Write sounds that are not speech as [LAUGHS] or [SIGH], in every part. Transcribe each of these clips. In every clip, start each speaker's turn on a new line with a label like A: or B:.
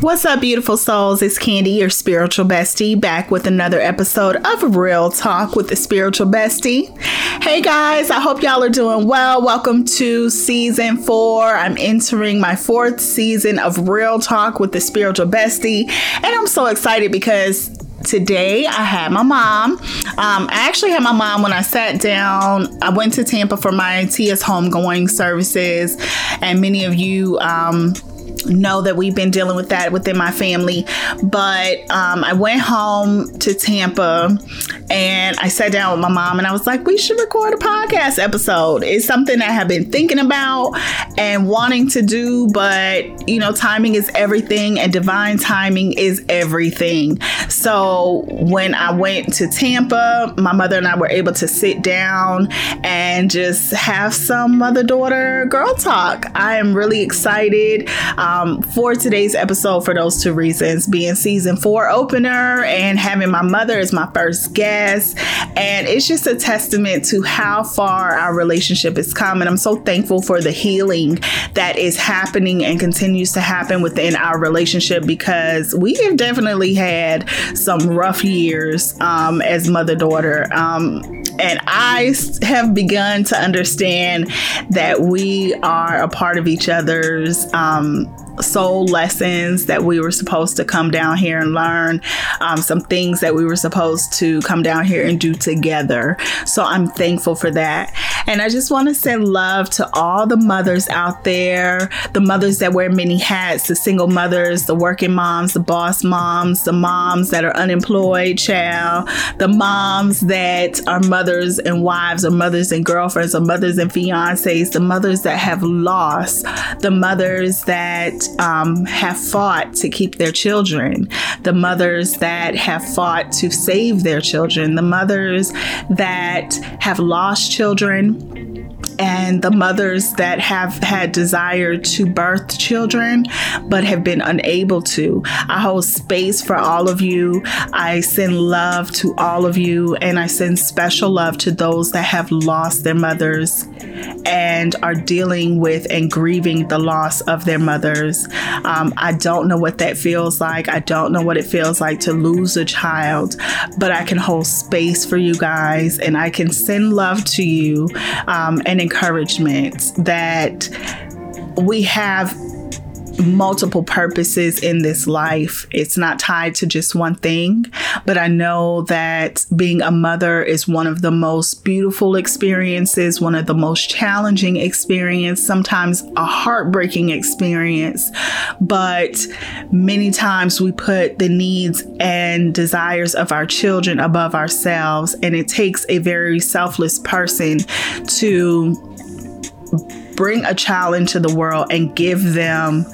A: What's up, beautiful souls? It's Candy, your spiritual bestie, back with another episode of Real Talk with the Spiritual Bestie. Hey guys, I hope y'all are doing well. Welcome to season four. I'm entering my fourth season of Real Talk with the Spiritual Bestie, and I'm so excited because today I had my mom. Um, I actually had my mom when I sat down. I went to Tampa for my tia's homegoing services, and many of you. Um, know that we've been dealing with that within my family. But um, I went home to Tampa and I sat down with my mom and I was like, we should record a podcast episode. It's something I have been thinking about and wanting to do, but you know, timing is everything and divine timing is everything. So when I went to Tampa, my mother and I were able to sit down and just have some mother daughter girl talk. I am really excited um, for today's episode for those two reasons being season four opener and having my mother as my first guest and it's just a testament to how far our relationship has come. And I'm so thankful for the healing that is happening and continues to happen within our relationship because we have definitely had some rough years um, as mother daughter. Um, and I have begun to understand that we are a part of each other's um, soul lessons that we were supposed to come down here and learn, um, some things that we were supposed to come down here and do together. So I'm thankful for that. And I just want to send love to all the mothers out there, the mothers that wear many hats, the single mothers, the working moms, the boss moms, the moms that are unemployed, child, the moms that are mothers and wives, or mothers and girlfriends, or mothers and fiancés, the mothers that have lost, the mothers that um, have fought to keep their children, the mothers that have fought to save their children, the mothers that have lost children and the mothers that have had desire to birth children but have been unable to. I hold space for all of you. I send love to all of you, and I send special love to those that have lost their mothers and are dealing with and grieving the loss of their mothers. Um, I don't know what that feels like. I don't know what it feels like to lose a child, but I can hold space for you guys and I can send love to you um, and encouragement that we have multiple purposes in this life. It's not tied to just one thing, but I know that being a mother is one of the most beautiful experiences, one of the most challenging experience, sometimes a heartbreaking experience, but many times we put the needs and desires of our children above ourselves and it takes a very selfless person to bring a child into the world and give them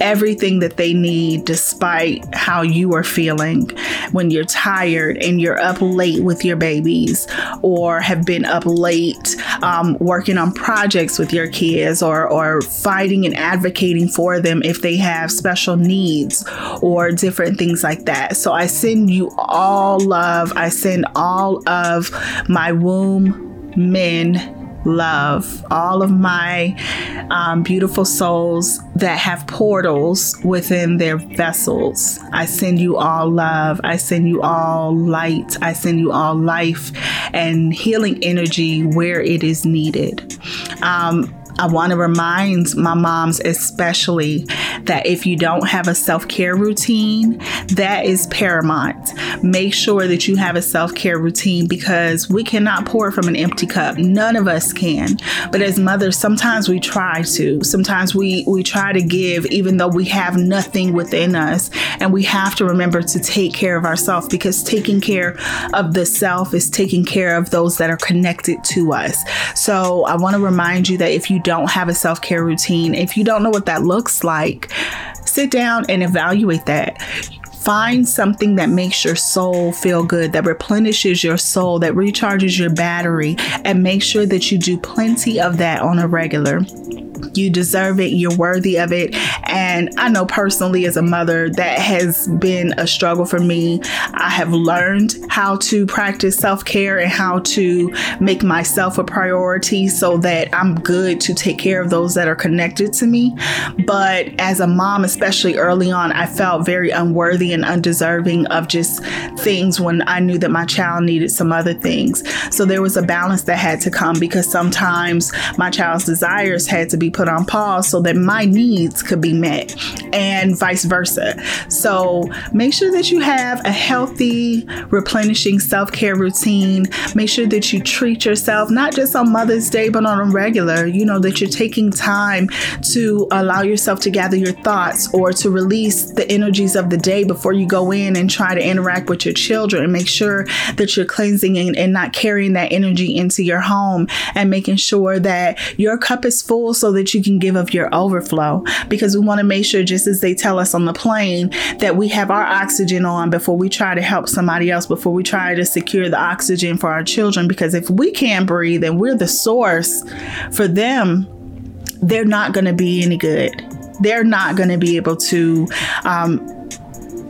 A: everything that they need despite how you are feeling when you're tired and you're up late with your babies or have been up late um, working on projects with your kids or, or fighting and advocating for them if they have special needs or different things like that. So I send you all love. I send all of my womb men love, all of my um, beautiful souls that have portals within their vessels. I send you all love. I send you all light. I send you all life and healing energy where it is needed. Um, I want to remind my moms, especially, that if you don't have a self care routine, that is paramount. Make sure that you have a self care routine because we cannot pour from an empty cup. None of us can. But as mothers, sometimes we try to. Sometimes we, we try to give even though we have nothing within us. And we have to remember to take care of ourselves because taking care of the self is taking care of those that are connected to us. So I want to remind you that if you don't have a self care routine, if you don't know what that looks like, sit down and evaluate that. Find something that makes your soul feel good, that replenishes your soul, that recharges your battery, and make sure that you do plenty of that on a regular. You deserve it. You're worthy of it. And I know personally, as a mother, that has been a struggle for me. I have learned how to practice self care and how to make myself a priority so that I'm good to take care of those that are connected to me. But as a mom, especially early on, I felt very unworthy and undeserving of just things when I knew that my child needed some other things. So there was a balance that had to come because sometimes my child's desires had to be put on pause so that my needs could be met and vice versa. So make sure that you have a healthy, replenishing self care routine. Make sure that you treat yourself, not just on Mother's Day, but on a regular, you know, that you're taking time to allow yourself to gather your thoughts or to release the energies of the day before you go in and try to interact with your children and make sure that you're cleansing and, and not carrying that energy into your home and making sure that your cup is full so that you can give of your overflow. Because we want to make sure just as they tell us on the plane that we have our oxygen on before we try to help somebody else before we try to secure the oxygen for our children. Because if we can't breathe and we're the source for them they're not going to be any good. They're not going to be able to um,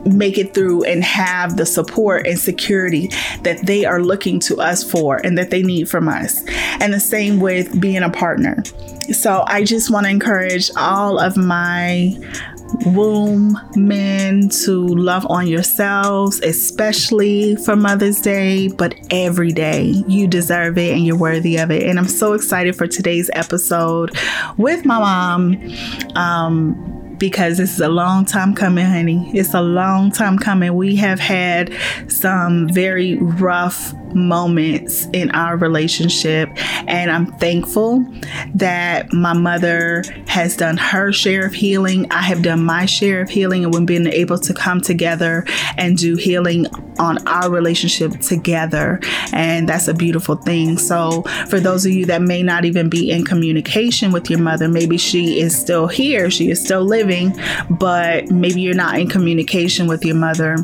A: make it through and have the support and security that they are looking to us for and that they need from us. And the same with being a partner. So I just want to encourage all of my womb men to love on yourselves, especially for Mother's Day, but every day. You deserve it and you're worthy of it. And I'm so excited for today's episode with my mom. Um, because this is a long time coming, honey. It's a long time coming. We have had some very rough moments in our relationship. And I'm thankful that my mother has done her share of healing. I have done my share of healing, and we've been able to come together and do healing on our relationship together. And that's a beautiful thing. So, for those of you that may not even be in communication with your mother, maybe she is still here, she is still living, but maybe you're not in communication with your mother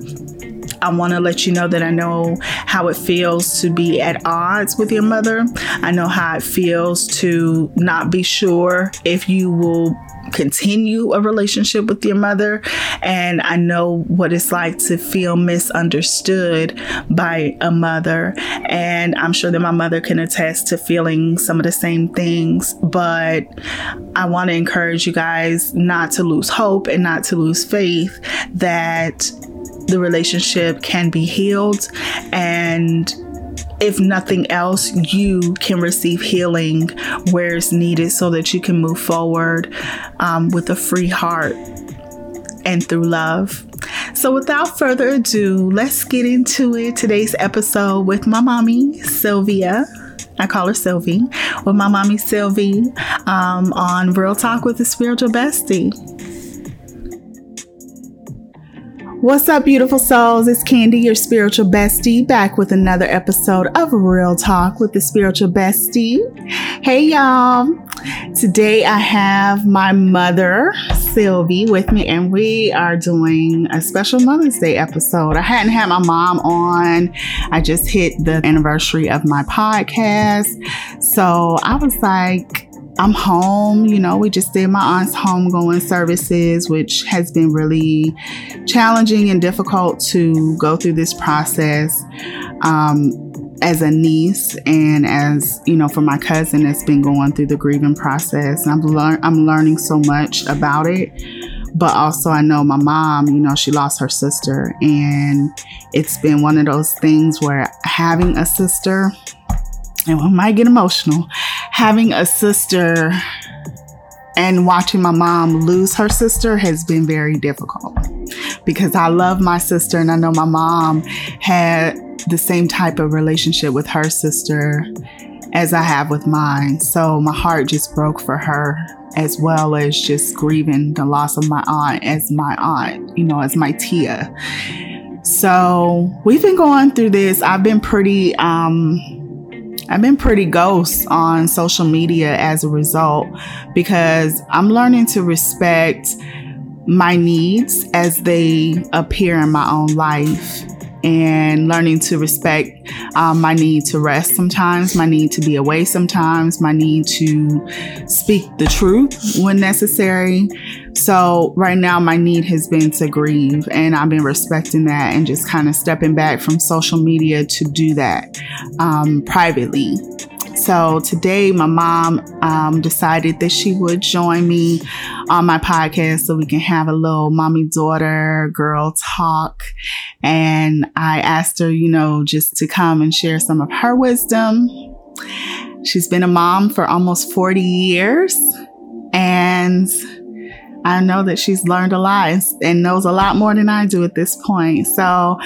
A: I want to let you know that I know how it feels to be at odds with your mother. I know how it feels to not be sure if you will continue a relationship with your mother. And I know what it's like to feel misunderstood by a mother. And I'm sure that my mother can attest to feeling some of the same things. But I want to encourage you guys not to lose hope and not to lose faith that the relationship can be healed and if nothing else, you can receive healing where it's needed so that you can move forward um, with a free heart and through love. So, without further ado, let's get into it. Today's episode with my mommy, Sylvia. I call her Sylvie, with my mommy, Sylvie, um, on Real Talk with the Spiritual Bestie. What's up, beautiful souls? It's Candy, your spiritual bestie, back with another episode of Real Talk with the Spiritual Bestie. Hey, y'all. Today I have my mother, Sylvie, with me, and we are doing a special Mother's Day episode. I hadn't had my mom on, I just hit the anniversary of my podcast. So I was like, I'm home. You know, we just did my aunt's homegoing services, which has been really challenging and difficult to go through this process. Um, as a niece and as you know for my cousin that's been going through the grieving process i'm lear- i'm learning so much about it but also i know my mom you know she lost her sister and it's been one of those things where having a sister and we might get emotional, having a sister and watching my mom lose her sister has been very difficult because I love my sister and I know my mom had the same type of relationship with her sister as I have with mine. So my heart just broke for her as well as just grieving the loss of my aunt as my aunt, you know, as my tia. So we've been going through this. I've been pretty um I've been pretty ghost on social media as a result because I'm learning to respect my needs as they appear in my own life and learning to respect um, my need to rest sometimes, my need to be away sometimes, my need to speak the truth when necessary. So, right now, my need has been to grieve, and I've been respecting that and just kind of stepping back from social media to do that um, privately. So today, my mom um, decided that she would join me on my podcast so we can have a little mommy daughter girl talk. And I asked her, you know, just to come and share some of her wisdom. She's been a mom for almost 40 years. And I know that she's learned a lot and knows a lot more than I do at this point. So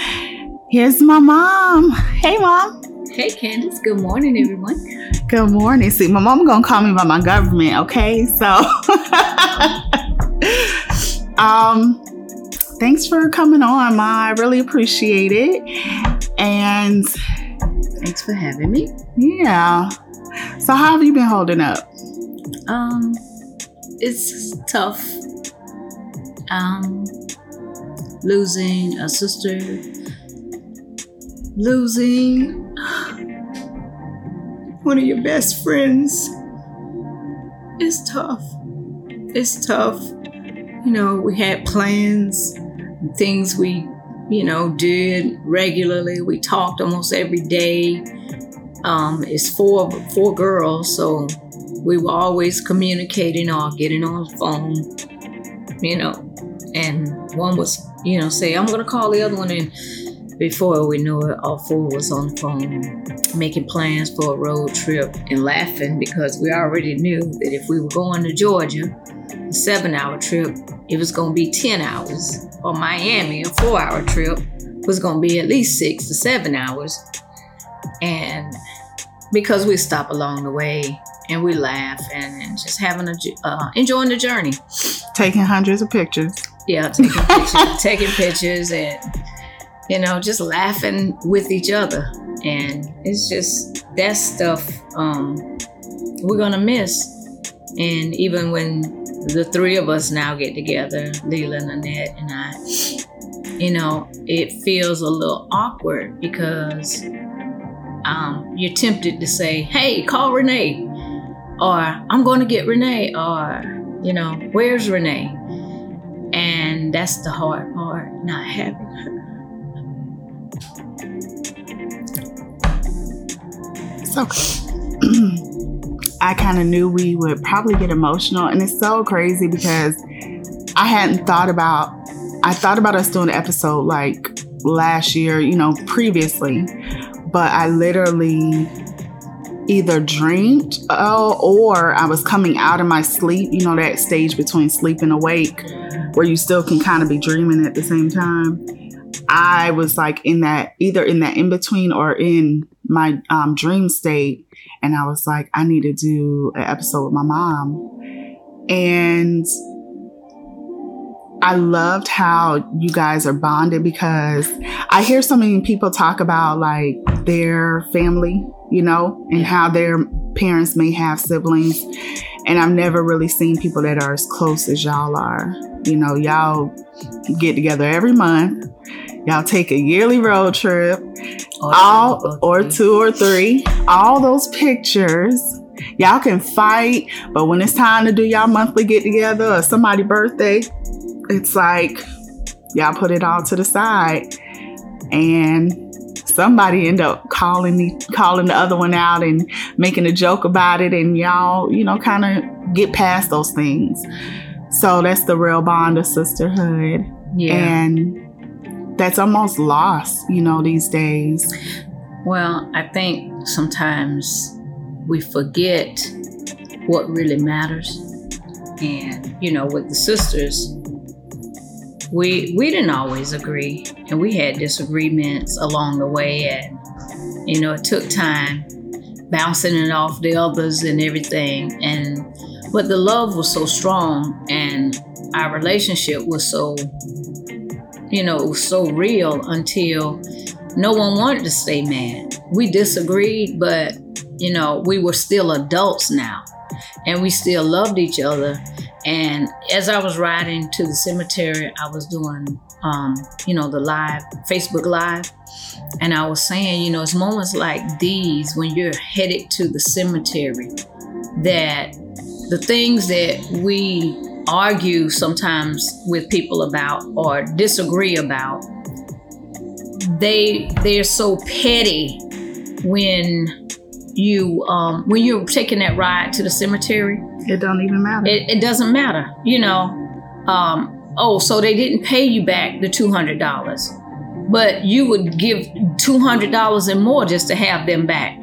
A: here's my mom. Hey, mom.
B: Hey, Candace. Good morning, everyone.
A: Good morning. See, my mom gonna call me by my government. Okay, so [LAUGHS] um, thanks for coming on, Ma. I really appreciate it. And
B: thanks for having me.
A: Yeah. So, how have you been holding up?
B: Um, it's tough. Um, losing a sister, losing one of your best friends. is tough. It's tough. You know, we had plans, things we, you know, did regularly. We talked almost every day. Um, it's four four girls, so we were always communicating or getting on the phone, you know. And one was, you know, say, I'm gonna call the other one and before we knew it, all four was on the phone making plans for a road trip and laughing because we already knew that if we were going to Georgia, a seven hour trip, it was going to be 10 hours. Or Miami, a four hour trip, was going to be at least six to seven hours. And because we stop along the way and we laugh and, and just having a uh, enjoying the journey,
A: taking hundreds of pictures.
B: Yeah, taking pictures, [LAUGHS] taking pictures and you know, just laughing with each other. And it's just that stuff um, we're gonna miss. And even when the three of us now get together, Leela, Nanette, and I, you know, it feels a little awkward because um, you're tempted to say, hey, call Renee, or I'm going to get Renee, or, you know, where's Renee? And that's the hard part, not having her.
A: So [CLEARS THROAT] I kind of knew we would probably get emotional. And it's so crazy because I hadn't thought about, I thought about us doing an episode like last year, you know, previously, but I literally either dreamed oh, or I was coming out of my sleep, you know, that stage between sleep and awake where you still can kind of be dreaming at the same time. I was like in that either in that in between or in my um, dream state, and I was like, I need to do an episode with my mom, and I loved how you guys are bonded because I hear so many people talk about like their family, you know, and how their parents may have siblings. And I've never really seen people that are as close as y'all are. You know, y'all get together every month Y'all take a yearly road trip, or all two, or, or two or three, all those pictures. Y'all can fight, but when it's time to do y'all monthly get together or somebody' birthday, it's like y'all put it all to the side. And somebody end up calling the calling the other one out and making a joke about it and y'all, you know, kind of get past those things. So that's the real bond of sisterhood. Yeah. And that's almost lost, you know, these days?
B: Well, I think sometimes we forget what really matters. And, you know, with the sisters, we we didn't always agree and we had disagreements along the way and you know it took time bouncing it off the others and everything and but the love was so strong and our relationship was so you know, it was so real until no one wanted to stay mad. We disagreed, but, you know, we were still adults now and we still loved each other. And as I was riding to the cemetery, I was doing, um, you know, the live, Facebook Live. And I was saying, you know, it's moments like these when you're headed to the cemetery that the things that we argue sometimes with people about or disagree about, they they're so petty when you um, when you're taking that ride to the cemetery.
A: It don't even matter.
B: It, it doesn't matter, you know. Um, oh, so they didn't pay you back the two hundred dollars, but you would give two hundred dollars and more just to have them back.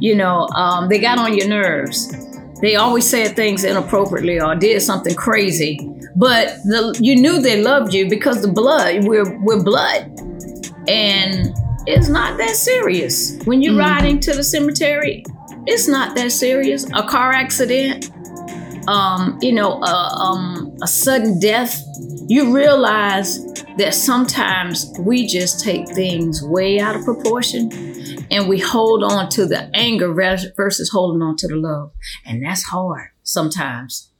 B: You know, um, they got on your nerves. They always said things inappropriately or did something crazy, but the, you knew they loved you because the blood we're we're blood, and it's not that serious. When you're mm-hmm. riding to the cemetery, it's not that serious. A car accident, um, you know, a, um, a sudden death, you realize that sometimes we just take things way out of proportion and we hold on to the anger versus holding on to the love. And that's hard sometimes.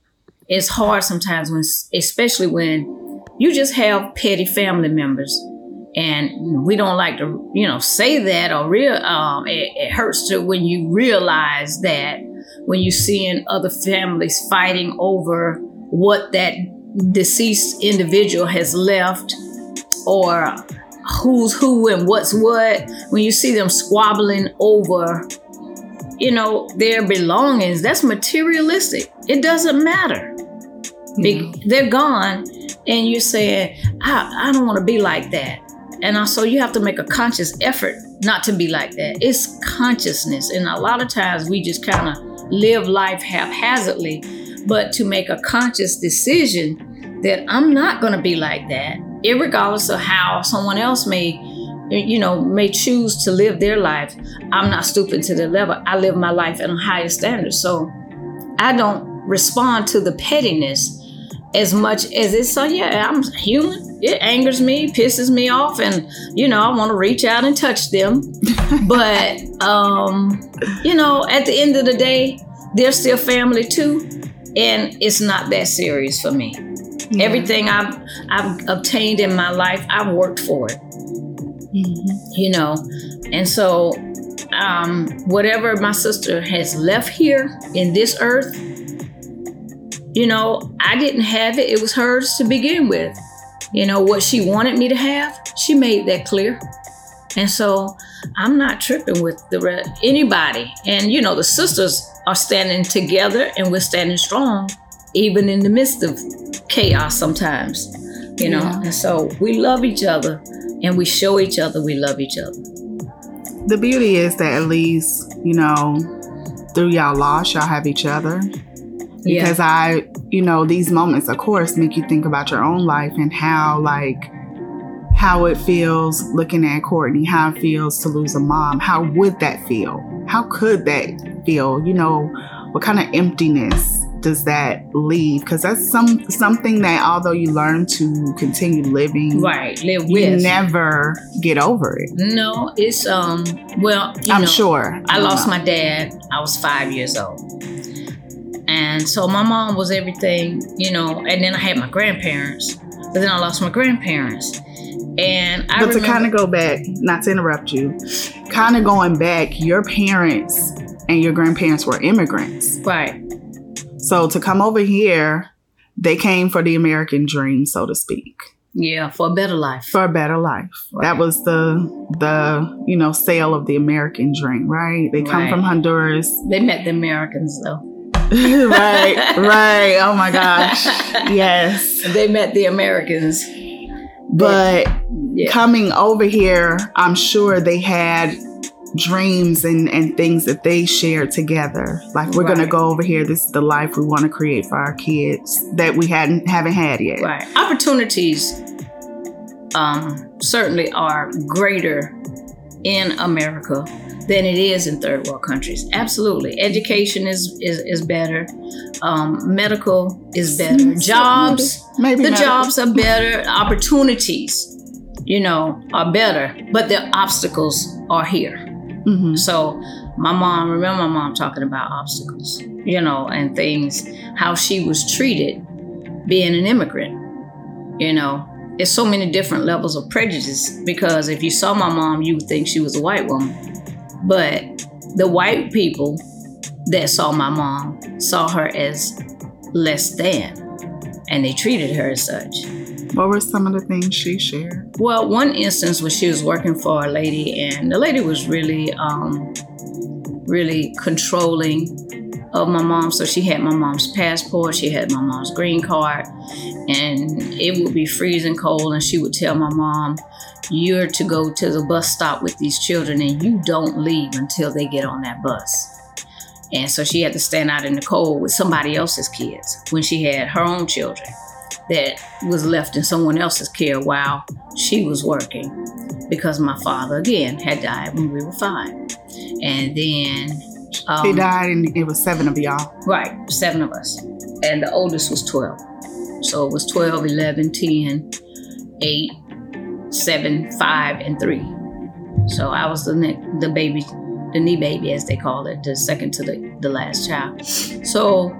B: It's hard sometimes when, especially when you just have petty family members and we don't like to you know say that or real um, it, it, hurts to when you realize that when you're seeing other families fighting over what that deceased individual has left or who's who and what's what when you see them squabbling over you know their belongings that's materialistic it doesn't matter mm-hmm. they're gone and you're saying i, I don't want to be like that and also, you have to make a conscious effort not to be like that. It's consciousness. And a lot of times we just kind of live life haphazardly. But to make a conscious decision that I'm not going to be like that, regardless of how someone else may, you know, may choose to live their life, I'm not stooping to the level. I live my life at a higher standard. So I don't respond to the pettiness as much as it's so yeah i'm human it angers me pisses me off and you know i want to reach out and touch them [LAUGHS] but um you know at the end of the day they're still family too and it's not that serious for me everything i've i've obtained in my life i've worked for it mm-hmm. you know and so um whatever my sister has left here in this earth you know, I didn't have it, it was hers to begin with. You know, what she wanted me to have, she made that clear. And so I'm not tripping with the re- anybody. And you know, the sisters are standing together and we're standing strong, even in the midst of chaos sometimes. You know, yeah. and so we love each other and we show each other we love each other.
A: The beauty is that at least, you know, through y'all loss, y'all have each other because yeah. I, you know, these moments, of course, make you think about your own life and how, like, how it feels looking at Courtney, how it feels to lose a mom. How would that feel? How could that feel? You know, what kind of emptiness does that leave? Because that's some something that although you learn to continue living,
B: right, live
A: you with, never get over it.
B: No, it's um, well,
A: I'm know, sure.
B: I, I lost know. my dad. I was five years old and so my mom was everything, you know, and then I had my grandparents, but then I lost my grandparents. And I
A: But to kind of go back, not to interrupt you, kind of going back, your parents and your grandparents were immigrants.
B: Right.
A: So to come over here, they came for the American dream, so to speak.
B: Yeah, for a better life.
A: For a better life. Right. That was the the you know sale of the American dream, right? They come right. from Honduras. [LAUGHS]
B: They met the Americans though. [LAUGHS]
A: right, right. Oh my gosh. [LAUGHS] Yes.
B: They met the Americans.
A: But yeah. coming over here, I'm sure they had dreams and, and things that they shared together. Like we're right. gonna go over here. This is the life we want to create for our kids that we hadn't haven't had yet.
B: Right. Opportunities um, certainly are greater in America than it is in third world countries. Absolutely, education is is, is better. Um, medical is better. [LAUGHS] Jobs, maybe, maybe the medical. jobs are better. Opportunities, you know, are better, but the obstacles are here. Mm-hmm. So, my mom, remember my mom talking about obstacles, you know, and things, how she was treated being an immigrant. You know, It's so many different levels of prejudice because if you saw my mom, you would think she was a white woman. But the white people that saw my mom saw her as less than, and they treated her as such.
A: What were some of the things she shared?
B: Well, one instance was she was working for a lady, and the lady was really, um, really controlling of my mom. So she had my mom's passport, she had my mom's green card, and it would be freezing cold. And she would tell my mom, You're to go to the bus stop with these children, and you don't leave until they get on that bus. And so she had to stand out in the cold with somebody else's kids when she had her own children that was left in someone else's care while she was working because my father again had died when we were five. And then
A: um, he died, and it was seven of y'all.
B: Right, seven of us. And the oldest was 12. So it was 12, 11, 10, 8, 7, 5, and 3. So I was the ne- the baby, the knee baby, as they call it, the second to the, the last child. So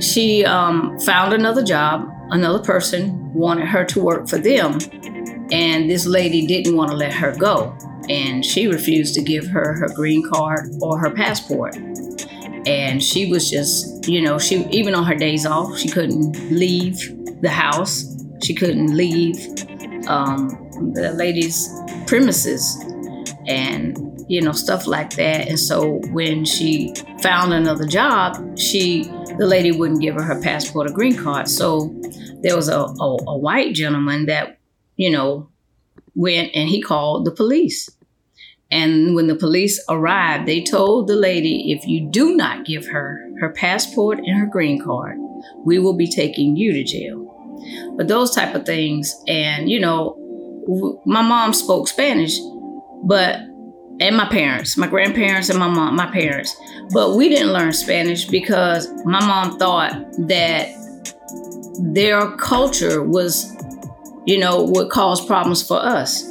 B: she um, found another job. Another person wanted her to work for them, and this lady didn't want to let her go and she refused to give her her green card or her passport. And she was just, you know, she even on her days off, she couldn't leave the house. She couldn't leave um, the lady's premises, and you know stuff like that. And so when she found another job, she the lady wouldn't give her her passport or green card. So there was a, a, a white gentleman that you know went and he called the police and when the police arrived, they told the lady, if you do not give her her passport and her green card, we will be taking you to jail. But those type of things, and you know, my mom spoke Spanish, but and my parents, my grandparents and my mom, my parents, but we didn't learn Spanish because my mom thought that their culture was, you know, would cause problems for us.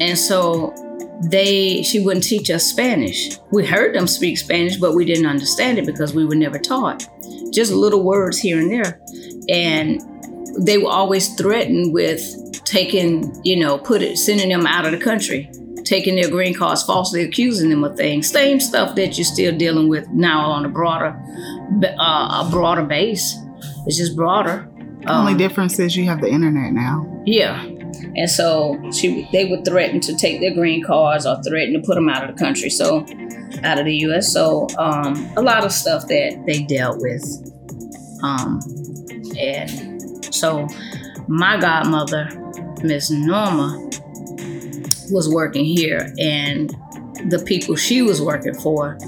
B: And so they she wouldn't teach us Spanish. We heard them speak Spanish, but we didn't understand it because we were never taught. Just little words here and there. And they were always threatened with taking, you know, put it sending them out of the country, taking their green cards, falsely accusing them of things. Same stuff that you're still dealing with now on a broader uh, a broader base. It's just broader.
A: The only um, difference is you have the internet now.
B: Yeah, and so she, they would threaten to take their green cards or threaten to put them out of the country, so out of the U.S. So um, a lot of stuff that they dealt with, um, and so my godmother, Miss Norma, was working here, and the people she was working for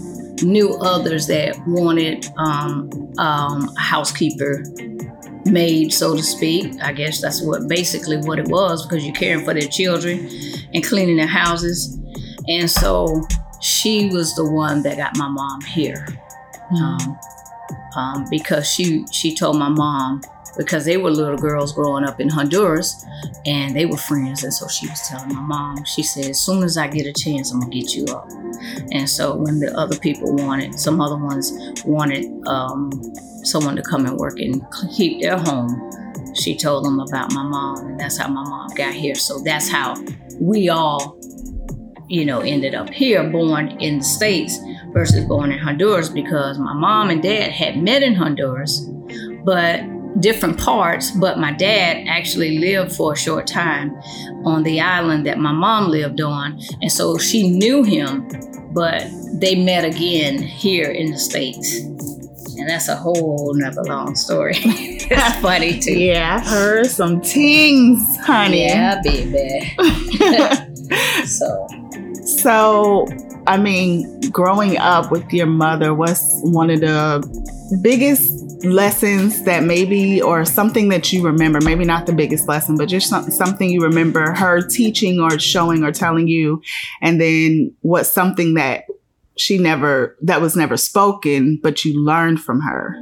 B: knew others that wanted um, um, a housekeeper maid, so to speak. I guess that's what basically what it was because you're caring for their children and cleaning their houses. And so she was the one that got my mom here. Um, um, because she she told my mom because they were little girls growing up in Honduras and they were friends. And so she was telling my mom, she said, as soon as I get a chance, I'm gonna get you up. And so when the other people wanted, some other ones wanted um, someone to come and work and keep their home, she told them about my mom. And that's how my mom got here. So that's how we all, you know, ended up here, born in the States versus born in Honduras because my mom and dad had met in Honduras, but different parts, but my dad actually lived for a short time on the island that my mom lived on. And so she knew him, but they met again here in the States. And that's a whole nother long story. [LAUGHS] that's funny too.
A: Yeah, I heard some things, honey.
B: Yeah, baby. [LAUGHS] so
A: so I mean, growing up with your mother was one of the biggest lessons that maybe or something that you remember maybe not the biggest lesson but just some, something you remember her teaching or showing or telling you and then what's something that she never that was never spoken but you learned from her?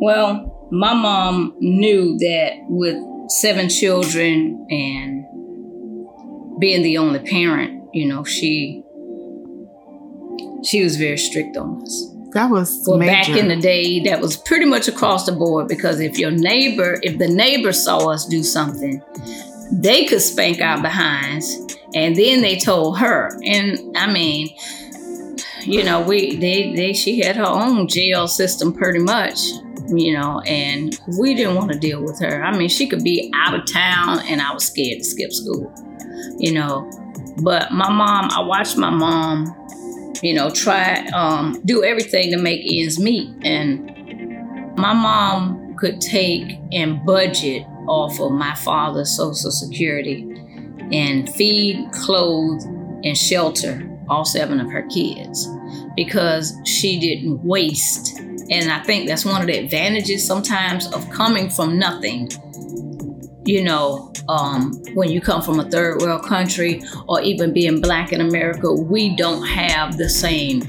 B: Well my mom knew that with seven children and being the only parent you know she she was very strict on us
A: That was
B: well
A: major.
B: back in the day. That was pretty much across the board because if your neighbor, if the neighbor saw us do something, they could spank our behinds, and then they told her. And I mean, you know, we they they she had her own jail system pretty much you know, and we didn't want to deal with her. I mean, she could be out of town, and I was scared to skip school, you know. But my mom, I watched my mom, you know, try um, do everything to make ends meet, and my mom could take and budget off of my father's social security and feed, clothe, and shelter all seven of her kids because she didn't waste and I think that's one of the advantages sometimes of coming from nothing. You know, um, when you come from a third world country or even being black in America, we don't have the same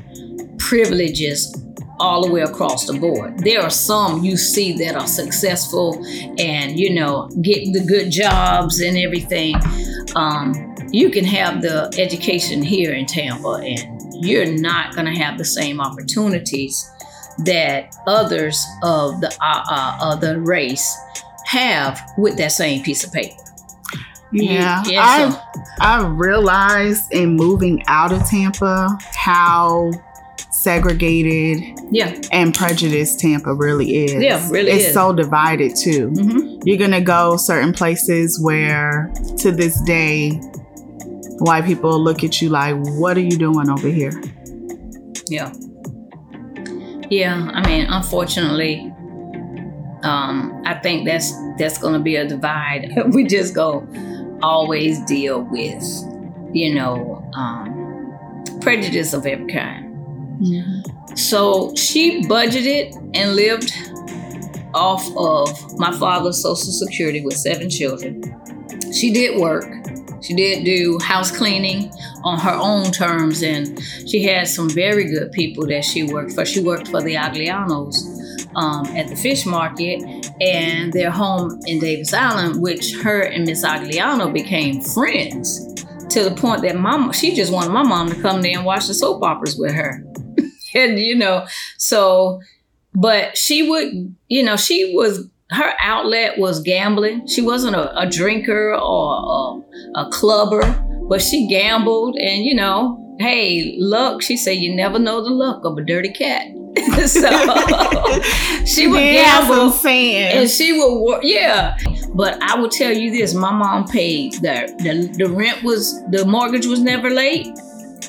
B: privileges all the way across the board. There are some you see that are successful and, you know, get the good jobs and everything. Um, you can have the education here in Tampa and you're not going to have the same opportunities that others of the uh, uh, the race have with that same piece of paper.
A: Yeah, yeah I so. I realized in moving out of Tampa how segregated
B: yeah
A: and prejudiced Tampa really is.
B: Yeah, really
A: it's
B: is.
A: so divided too. Mm-hmm. You're gonna go certain places where to this day white people look at you like, "What are you doing over here?"
B: Yeah. Yeah, I mean, unfortunately, um, I think that's that's going to be a divide. [LAUGHS] we just go always deal with, you know, um, prejudice of every kind. Mm-hmm. So she budgeted and lived off of my father's social security with seven children. She did work. She did do house cleaning on her own terms, and she had some very good people that she worked for. She worked for the Aglianos um, at the fish market and their home in Davis Island, which her and Miss Agliano became friends to the point that mom she just wanted my mom to come there and watch the soap operas with her. [LAUGHS] and you know, so but she would, you know, she was her outlet was gambling. She wasn't a, a drinker or a, a, clubber, but she gambled. And, you know, hey, luck, she said, you never know the luck of a dirty cat. [LAUGHS] so [LAUGHS] she would yeah, gamble. And she would work. Yeah. But I will tell you this my mom paid the, the, the rent was, the mortgage was never late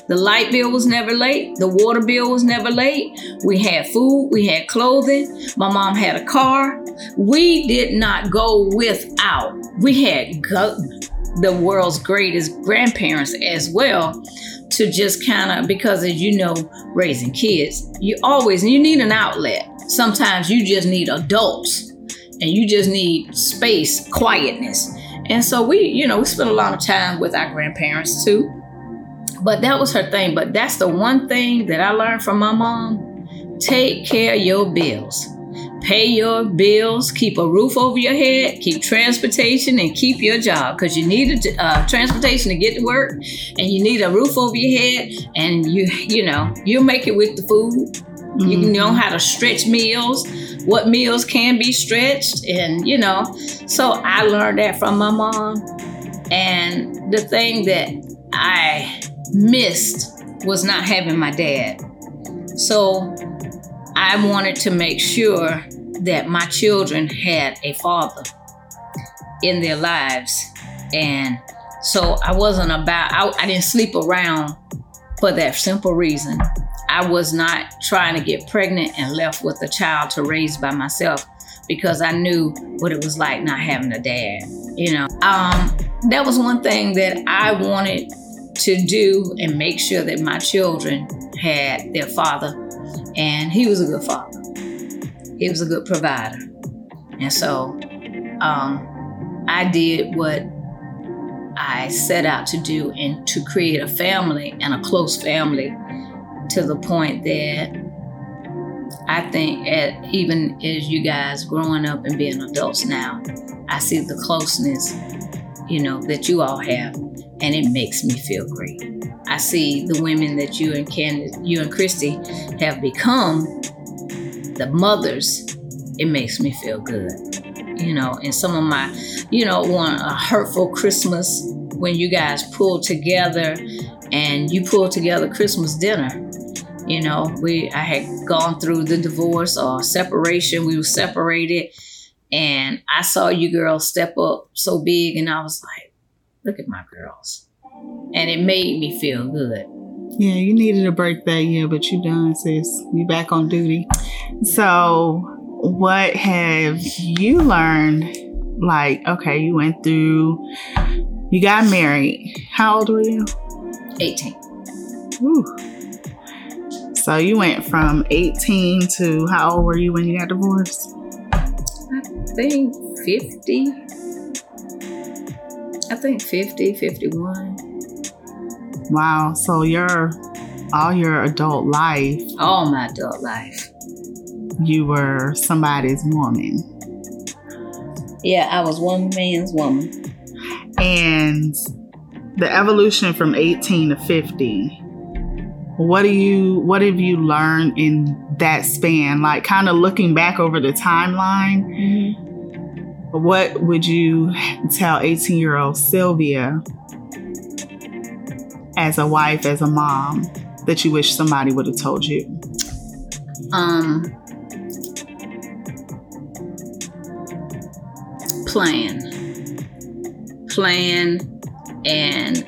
B: the light bill was never late. The water bill was never late. We had food. We had clothing. My mom had a car. We did not go without. We had go- the world's greatest grandparents as well to just kind of because as you know raising kids you always you need an outlet sometimes you just need adults and you just need space quietness and so we you know we spent a lot of time with our grandparents too but that was her thing. But that's the one thing that I learned from my mom. Take care of your bills. Pay your bills, keep a roof over your head, keep transportation, and keep your job because you need a, uh, transportation to get to work, and you need a roof over your head, and you you know you'll make it with the food. Mm-hmm. You know how to stretch meals, what meals can be stretched, and you know. So I learned that from my mom, and the thing that I missed was not having my dad. So I wanted to make sure that my children had a father in their lives. And so I wasn't about, I, I didn't sleep around for that simple reason. I was not trying to get pregnant and left with a child to raise by myself because I knew what it was like not having a dad. You know, um, that was one thing that I wanted to do and make sure that my children had their father. And he was a good father, he was a good provider. And so um, I did what I set out to do and to create a family and a close family to the point that I think at, even as you guys growing up and being adults now, I see the closeness, you know, that you all have and it makes me feel great. I see the women that you and Ken, you and Christy have become, the mothers. It makes me feel good, you know. And some of my, you know, one a hurtful Christmas when you guys pulled together and you pulled together Christmas dinner. You know, we I had gone through the divorce or separation. We were separated, and I saw you girls step up so big, and I was like, look at my girls. And it made me feel good.
A: Yeah, you needed a break that year, but you done, sis. You back on duty. So, what have you learned? Like, okay, you went through, you got married. How old were you?
B: 18.
A: Ooh. So you went from 18 to how old were you when you got divorced?
B: I think 50. I think 50, 51.
A: Wow. So your all your adult life,
B: all my adult life,
A: you were somebody's woman.
B: Yeah, I was one man's woman.
A: And the evolution from 18 to 50, what do you what have you learned in that span? Like kind of looking back over the timeline, mm-hmm what would you tell 18 year old Sylvia as a wife, as a mom, that you wish somebody would have told you?
B: Um, plan. Plan and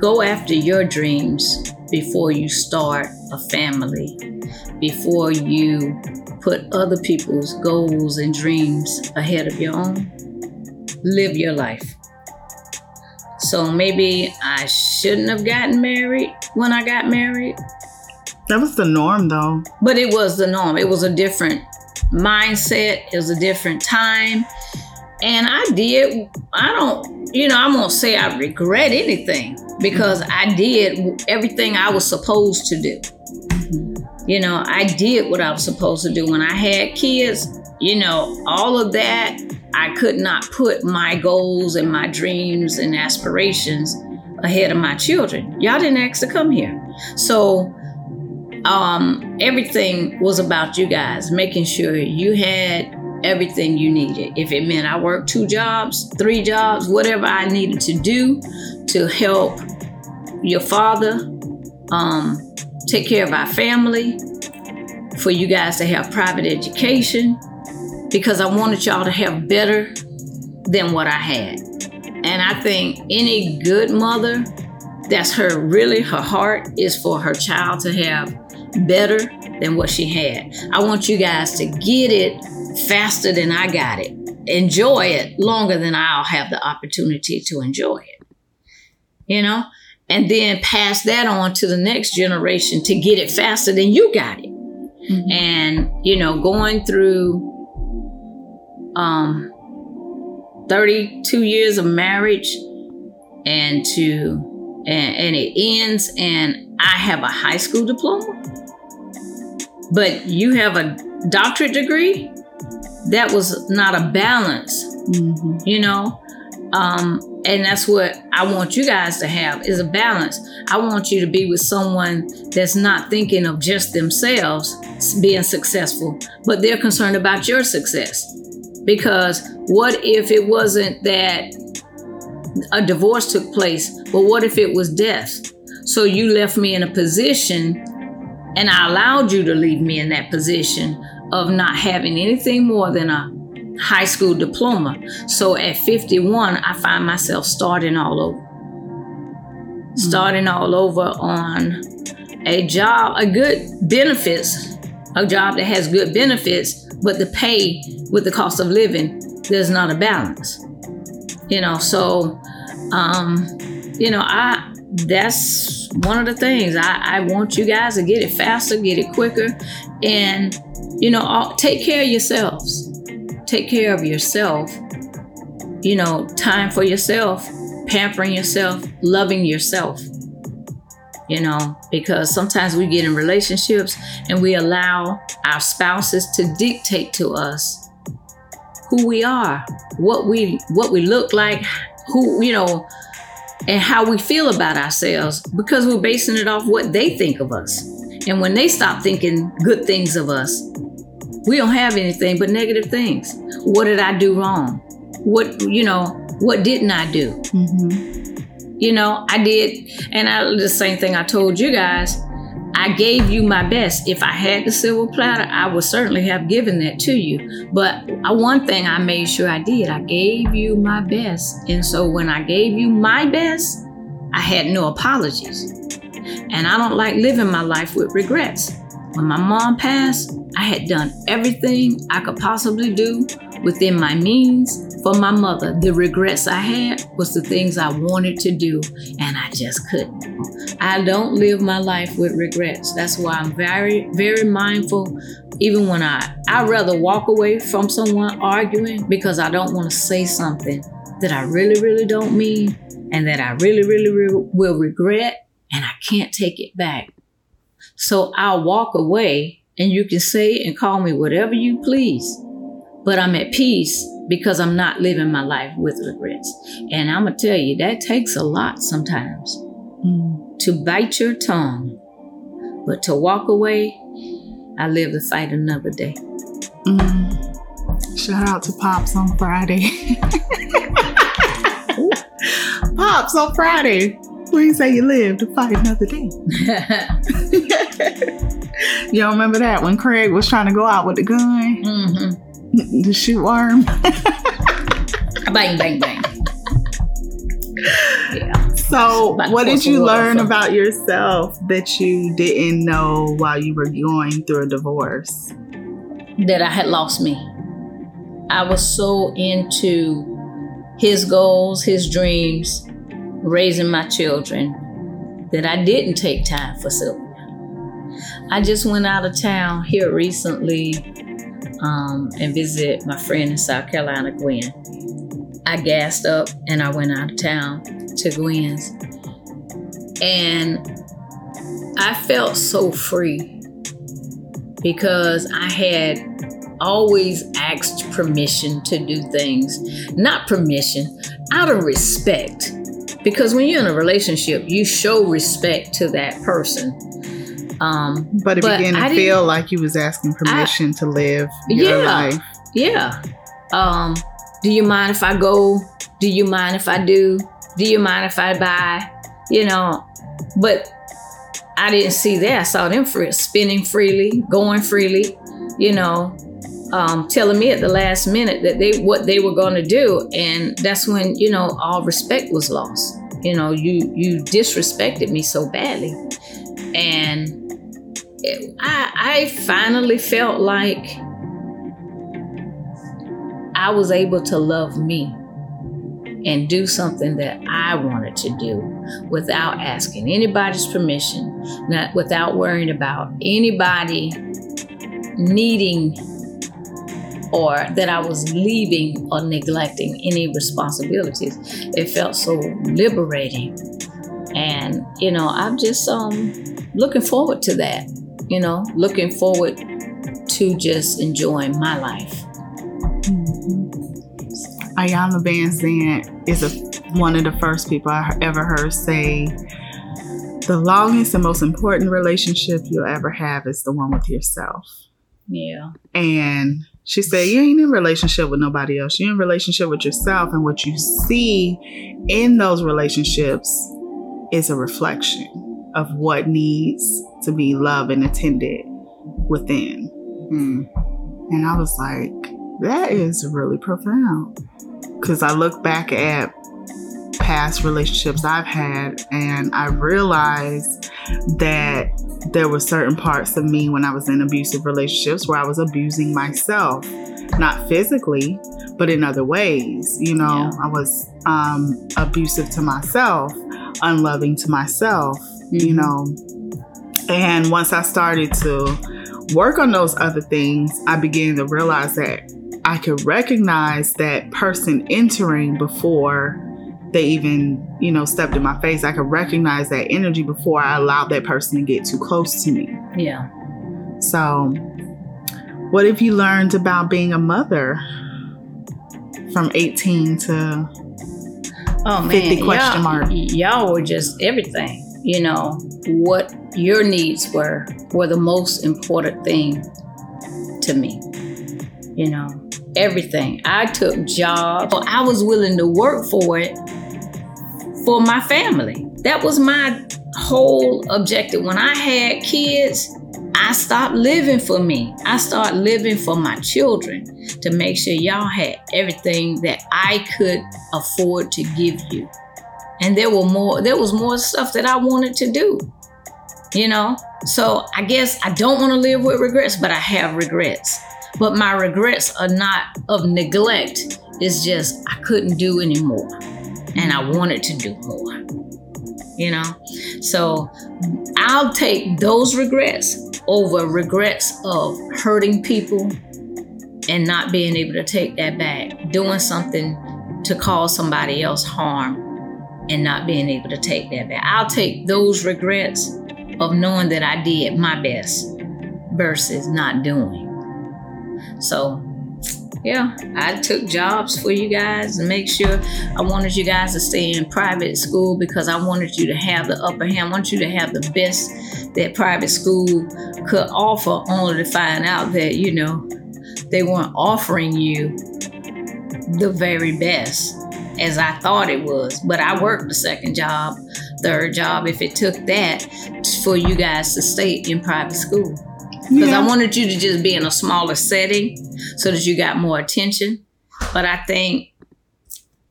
B: go after your dreams before you start a family, before you put other people's goals and dreams ahead of your own. Live your life. So maybe I shouldn't have gotten married when I got married.
A: That was the norm though.
B: But it was the norm. It was a different mindset, it was a different time. And I did, I don't, you know, I won't say I regret anything because I did everything I was supposed to do. You know, I did what I was supposed to do when I had kids. You know, all of that, I could not put my goals and my dreams and aspirations ahead of my children. Y'all didn't ask to come here. So, um, everything was about you guys, making sure you had everything you needed. If it meant I worked two jobs, three jobs, whatever I needed to do to help your father, um, take care of our family, for you guys to have private education, because I wanted y'all to have better than what I had. And I think any good mother, that's her really, her heart is for her child to have better than what she had. I want you guys to get it faster than I got it. Enjoy it longer than I'll have the opportunity to enjoy it. You know? And then pass that on to the next generation to get it faster than you got it. Mm-hmm. And, you know, going through um 32 years of marriage and to and, and it ends and I have a high school diploma. But you have a doctorate degree? That was not a balance. Mm-hmm. You know, um, and that's what I want you guys to have is a balance. I want you to be with someone that's not thinking of just themselves being successful, but they're concerned about your success. Because what if it wasn't that a divorce took place, but what if it was death? So you left me in a position and I allowed you to leave me in that position of not having anything more than a high school diploma. So at 51, I find myself starting all over. Mm-hmm. Starting all over on a job, a good benefits, a job that has good benefits, but the pay with the cost of living, there's not a balance. You know, so um, you know, I that's one of the things I, I want you guys to get it faster, get it quicker, and you know, take care of yourselves take care of yourself, you know, time for yourself, pampering yourself, loving yourself. You know, because sometimes we get in relationships and we allow our spouses to dictate to us who we are, what we what we look like, who, you know, and how we feel about ourselves because we're basing it off what they think of us. And when they stop thinking good things of us, we don't have anything but negative things. What did I do wrong? What, you know, what didn't I do? Mm-hmm. You know, I did, and I the same thing I told you guys. I gave you my best. If I had the silver platter, I would certainly have given that to you. But one thing I made sure I did, I gave you my best. And so when I gave you my best, I had no apologies. And I don't like living my life with regrets. When my mom passed, I had done everything I could possibly do within my means for my mother. The regrets I had was the things I wanted to do, and I just couldn't. I don't live my life with regrets. That's why I'm very, very mindful. Even when I, I'd rather walk away from someone arguing because I don't want to say something that I really, really don't mean and that I really, really, really will regret and I can't take it back. So I'll walk away and you can say and call me whatever you please. But I'm at peace because I'm not living my life with regrets. And I'm going to tell you, that takes a lot sometimes mm. to bite your tongue. But to walk away, I live to fight another day.
A: Mm. Shout out to Pops on Friday. [LAUGHS] Pops on Friday. You say you live to fight another day. [LAUGHS] don't remember that when Craig was trying to go out with the gun? Mm-hmm. The shoot worm. [LAUGHS]
B: bang, bang, bang.
A: Yeah. So, what did you learn about yourself that you didn't know while you were going through a divorce?
B: That I had lost me. I was so into his goals, his dreams, raising my children that I didn't take time for Sylvia. I just went out of town here recently um, and visited my friend in South Carolina, Gwen. I gassed up and I went out of town to Gwen's. And I felt so free because I had always asked permission to do things. Not permission, out of respect. Because when you're in a relationship, you show respect to that person.
A: Um, but it but began to feel like you was asking permission I, to live your
B: yeah,
A: life.
B: Yeah. Um, do you mind if I go? Do you mind if I do? Do you mind if I buy? You know, but I didn't see that. I saw them free, spinning freely, going freely, you know, um, telling me at the last minute that they what they were going to do, and that's when you know all respect was lost. You know, you you disrespected me so badly, and it, I I finally felt like I was able to love me and do something that I wanted to do without asking anybody's permission, not without worrying about anybody needing or that I was leaving or neglecting any responsibilities. It felt so liberating. And, you know, I'm just um, looking forward to that, you know, looking forward to just enjoying my life.
A: Mm-hmm. Iyanla Vanzant is a, one of the first people I ever heard say, the longest and most important relationship you'll ever have is the one with yourself.
B: Yeah.
A: And she said, You ain't in relationship with nobody else. You're in relationship with yourself. And what you see in those relationships is a reflection of what needs to be loved and attended within. Mm. And I was like, that is really profound. Because I look back at past relationships I've had and I realized that there were certain parts of me when I was in abusive relationships where I was abusing myself, not physically, but in other ways. You know, yeah. I was um, abusive to myself, unloving to myself, mm-hmm. you know. And once I started to work on those other things, I began to realize that I could recognize that person entering before they even, you know, stepped in my face. I could recognize that energy before I allowed that person to get too close to me.
B: Yeah.
A: So, what have you learned about being a mother from 18 to
B: Oh man,
A: 50 question
B: y'all,
A: mark.
B: Y'all were just everything. You know what your needs were were the most important thing to me. You know everything. I took jobs. I was willing to work for it for my family. That was my whole objective. When I had kids, I stopped living for me. I started living for my children to make sure y'all had everything that I could afford to give you. And there were more, there was more stuff that I wanted to do. You know? So I guess I don't want to live with regrets, but I have regrets. But my regrets are not of neglect. It's just I couldn't do anymore. And I wanted to do more. You know? So I'll take those regrets over regrets of hurting people and not being able to take that back, doing something to cause somebody else harm and not being able to take that back. I'll take those regrets of knowing that I did my best versus not doing. So, yeah, I took jobs for you guys to make sure I wanted you guys to stay in private school because I wanted you to have the upper hand. I want you to have the best that private school could offer, only to find out that, you know, they weren't offering you the very best as I thought it was. But I worked the second job, third job, if it took that for you guys to stay in private school. Because
A: Yeah.
B: I wanted you to just be in a smaller setting so that you got more attention. But I think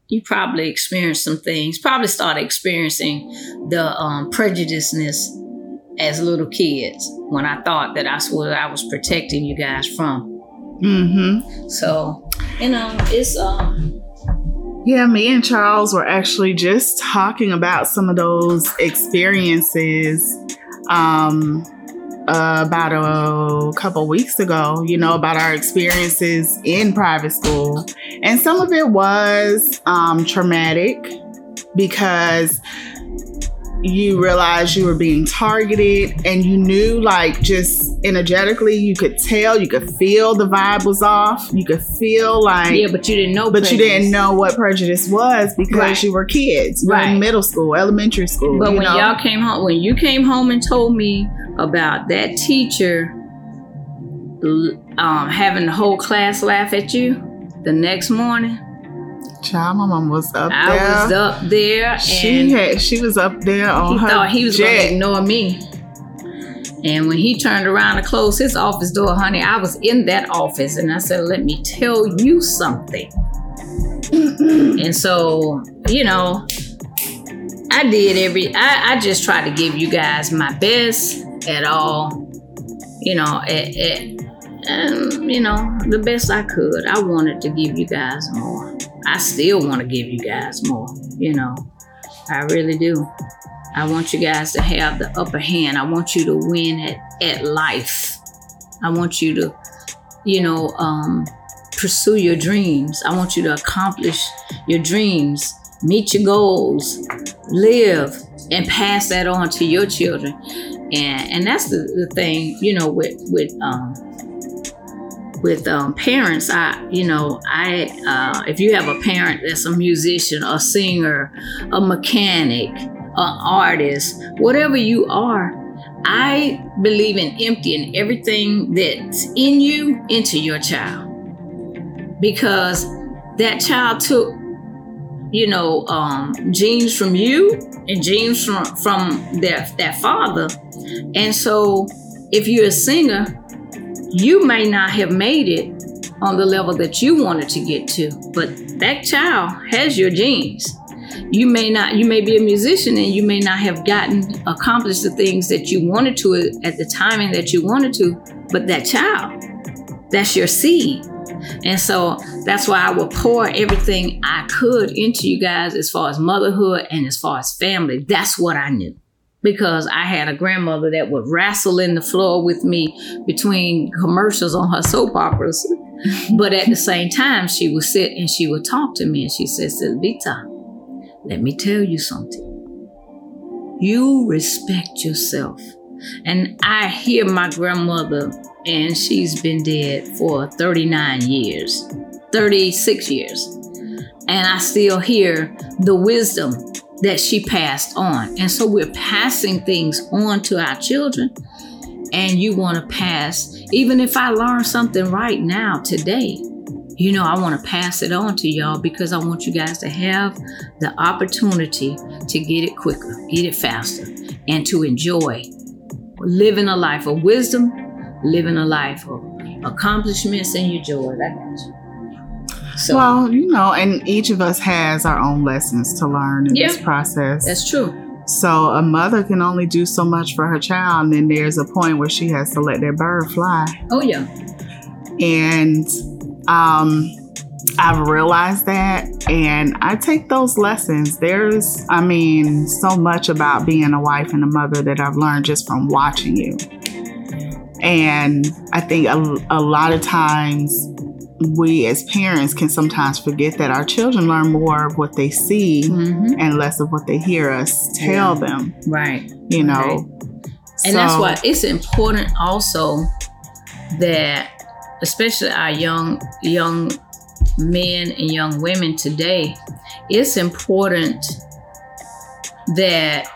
B: you probably experienced some things, probably started experiencing the um, prejudiceness as little kids when I thought that that's what I was protecting you guys from.
A: Mm-hmm.
B: So, you know, it's um
A: Yeah, me and Charles were actually just talking about some of those experiences um, uh, about a couple weeks ago, you know, about our experiences in private school. And some of it was um, traumatic because you realized you were being targeted and you knew like just energetically you could tell you could feel the vibe was off you could feel like
B: yeah, but you didn't know
A: but you didn't know what prejudice was because
B: Right.
A: you were kids. You were in
B: Right.
A: middle school, elementary school.
B: But when
A: know?
B: y'all came home, when you came home and told me about that teacher um, having the whole class laugh at you the next morning,
A: Child, my mom was up
B: I
A: there.
B: was up there
A: she had she was up there on
B: he
A: her
B: thought he was going to ignore me. And when he turned around to close his office door, honey, I was in that office and I said, Let me tell you something. [CLEARS THROAT] and so, you know, I did every, I, I just tried to give you guys my best at all, you know, at, at um, you know, the best I could. I wanted to give you guys more. I still want to give you guys more, you know. I really do. I want you guys to have the upper hand. I want you to win at, at life. I want you to, you know, um, pursue your dreams. I want you to accomplish your dreams, meet your goals, live, and pass that on to your children. And and that's the, the thing, you know, with with um, with um, parents. I you know I uh, if you have a parent that's a musician, a singer, a mechanic, an artist, whatever you are, I believe in emptying everything that's in you into your child. Because that child took, you know, um, genes from you and genes from, from their, their father. And so if you're a singer, you may not have made it on the level that you wanted to get to, but that child has your genes you may not you may be a musician and you may not have gotten accomplished the things that you wanted to at the timing that you wanted to but that child that's your seed and so that's why i will pour everything i could into you guys as far as motherhood and as far as family that's what i knew because i had a grandmother that would wrestle in the floor with me between commercials on her soap operas [LAUGHS] but at the same time she would sit and she would talk to me and she said Silvita, let me tell you something. You respect yourself. And I hear my grandmother, and she's been dead for 39 years, 36 years. and I still hear the wisdom that she passed on. And so we're passing things on to our children. And you want to pass, even if I learn something right now, today, you know, I want to pass it on to y'all because I want you guys to have the opportunity to get it quicker, get it faster, and to enjoy living a life of wisdom, living a life of accomplishments and your joy. I got you.
A: So, well, you know, and each of us has our own lessons to learn in yeah, this process.
B: That's true.
A: So a mother can only do so much for her child, and then there's a point where she has to let that bird fly.
B: Oh yeah.
A: And um I've realized that and I take those lessons. There's I mean, so much about being a wife and a mother that I've learned just from watching you. And I think a, a lot of times we as parents can sometimes forget that our children learn more of what they see mm-hmm. and less of what they hear us tell yeah. them.
B: Right.
A: You know. Right.
B: And so, that's why it's important also that especially our young young men and young women today, it's important that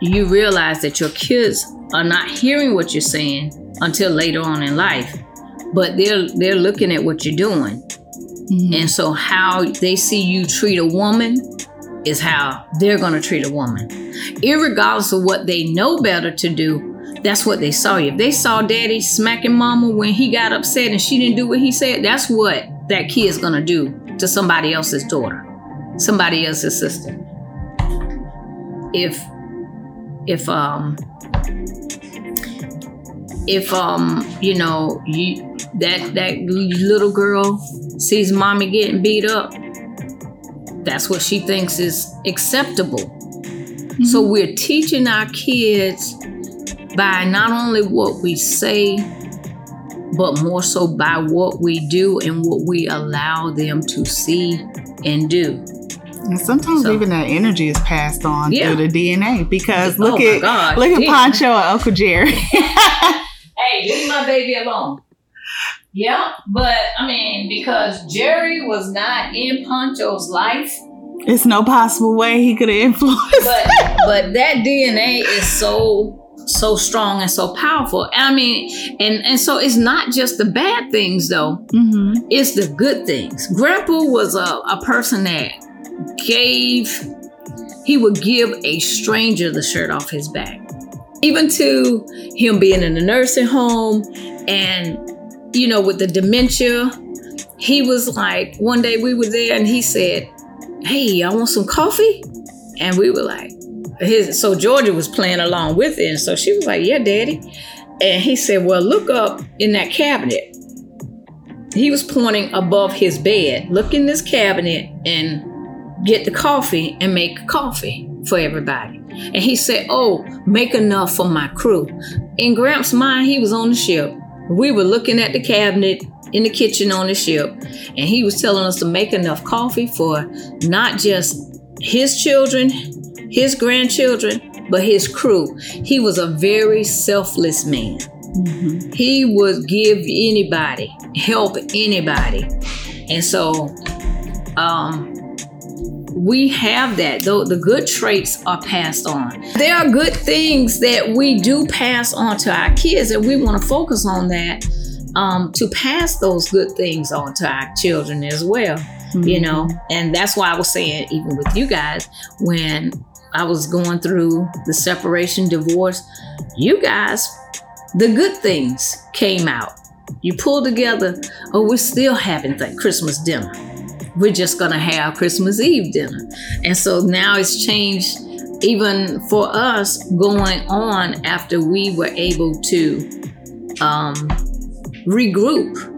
B: you realize that your kids are not hearing what you're saying until later on in life but they're they're looking at what you're doing. Mm-hmm. And so how they see you treat a woman is how they're going to treat a woman. Irregardless of what they know better to do, that's what they saw you. If they saw daddy smacking mama when he got upset and she didn't do what he said, that's what that kid is going to do to somebody else's daughter, somebody else's sister. If if um if um you know you that that little girl sees mommy getting beat up, that's what she thinks is acceptable. Mm-hmm. So we're teaching our kids by not only what we say, but more so by what we do and what we allow them to see and do.
A: And sometimes so, even that energy is passed on yeah. through the DNA because look oh at God, look at Poncho and Uncle Jerry. [LAUGHS]
B: hey, leave my baby alone. Yeah, but I mean, because Jerry was not in Poncho's life.
A: It's no possible way he could have influenced.
B: But [LAUGHS] but that DNA is so so strong and so powerful. I mean, and and so it's not just the bad things though. Mm-hmm. It's the good things. Grandpa was a, a person that gave. He would give a stranger the shirt off his back, even to him being in a nursing home and you know, with the dementia, he was like, one day we were there and he said, Hey, I want some coffee? And we were like, his, so Georgia was playing along with it. And so she was like, Yeah, daddy. And he said, Well, look up in that cabinet. He was pointing above his bed. Look in this cabinet and get the coffee and make coffee for everybody. And he said, Oh, make enough for my crew. In Gramps' mind, he was on the ship. We were looking at the cabinet in the kitchen on the ship, and he was telling us to make enough coffee for not just his children, his grandchildren, but his crew. He was a very selfless man. Mm-hmm. He would give anybody, help anybody. And so um, we have that. Though the good traits are passed on. There are good things that we do pass on to our kids, and we want to focus on that um, to pass those good things on to our children as well. Mm-hmm. You know, and that's why I was saying, even with you guys, when I was going through the separation, divorce, you guys, the good things came out. You pulled together, oh, we're still having that Christmas dinner we're just going to have Christmas Eve dinner. And so now it's changed even for us going on after we were able to um, regroup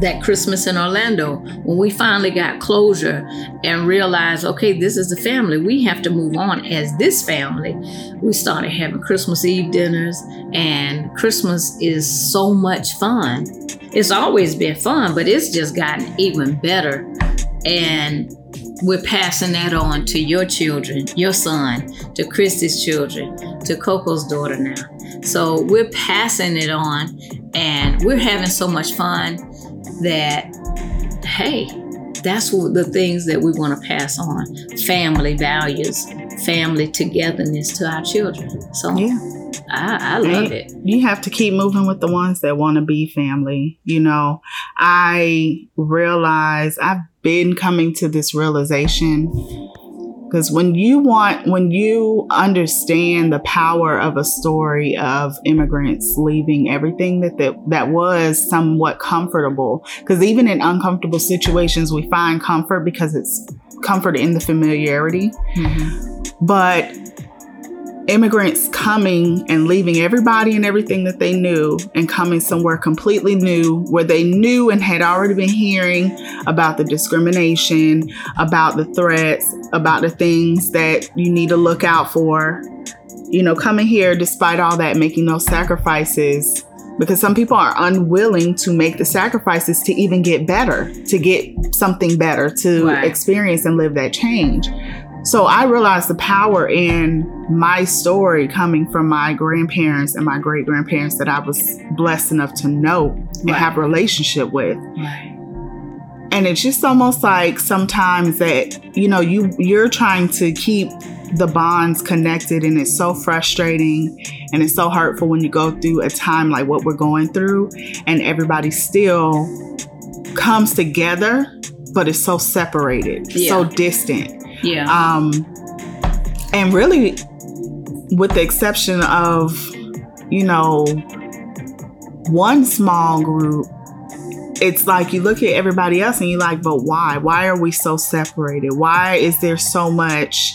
B: that Christmas in Orlando when we finally got closure and realized, okay, this is the family. We have to move on as this family. We started having Christmas Eve dinners, and Christmas is so much fun. It's always been fun, but it's just gotten even better. And we're passing that on to your children, your son, to Christy's children, to Coco's daughter now. So we're passing it on and we're having so much fun that, hey, that's what the things that we want to pass on family values, family togetherness to our children. So, yeah. I, I love it.
A: You have to keep moving with the ones that want to be family. You know, I realize I've been coming to this realization because when you want, when you understand the power of a story of immigrants leaving everything that that, that was somewhat comfortable, because even in uncomfortable situations, we find comfort because it's comfort in the familiarity. Mm-hmm. But immigrants coming and leaving everybody and everything that they knew and coming somewhere completely new where they knew and had already been hearing about the discrimination, about the threats, about the things that you need to look out for. You know, coming here despite all that, making those sacrifices because some people are unwilling to make the sacrifices to even get better, to get something better, to right. experience and live that change. So I realized the power in my story coming from my grandparents and my great grandparents that I was blessed enough to know and have a relationship with. Right. And it's just almost like sometimes that, you know, you you're trying to keep the bonds connected and it's so frustrating and it's so hurtful when you go through a time like what we're going through and everybody still comes together but it's so separated, yeah. so distant.
B: Yeah.
A: Um, and really, with the exception of, you know, one small group, it's like you look at everybody else and you're like, but why? Why are we so separated? Why is there so much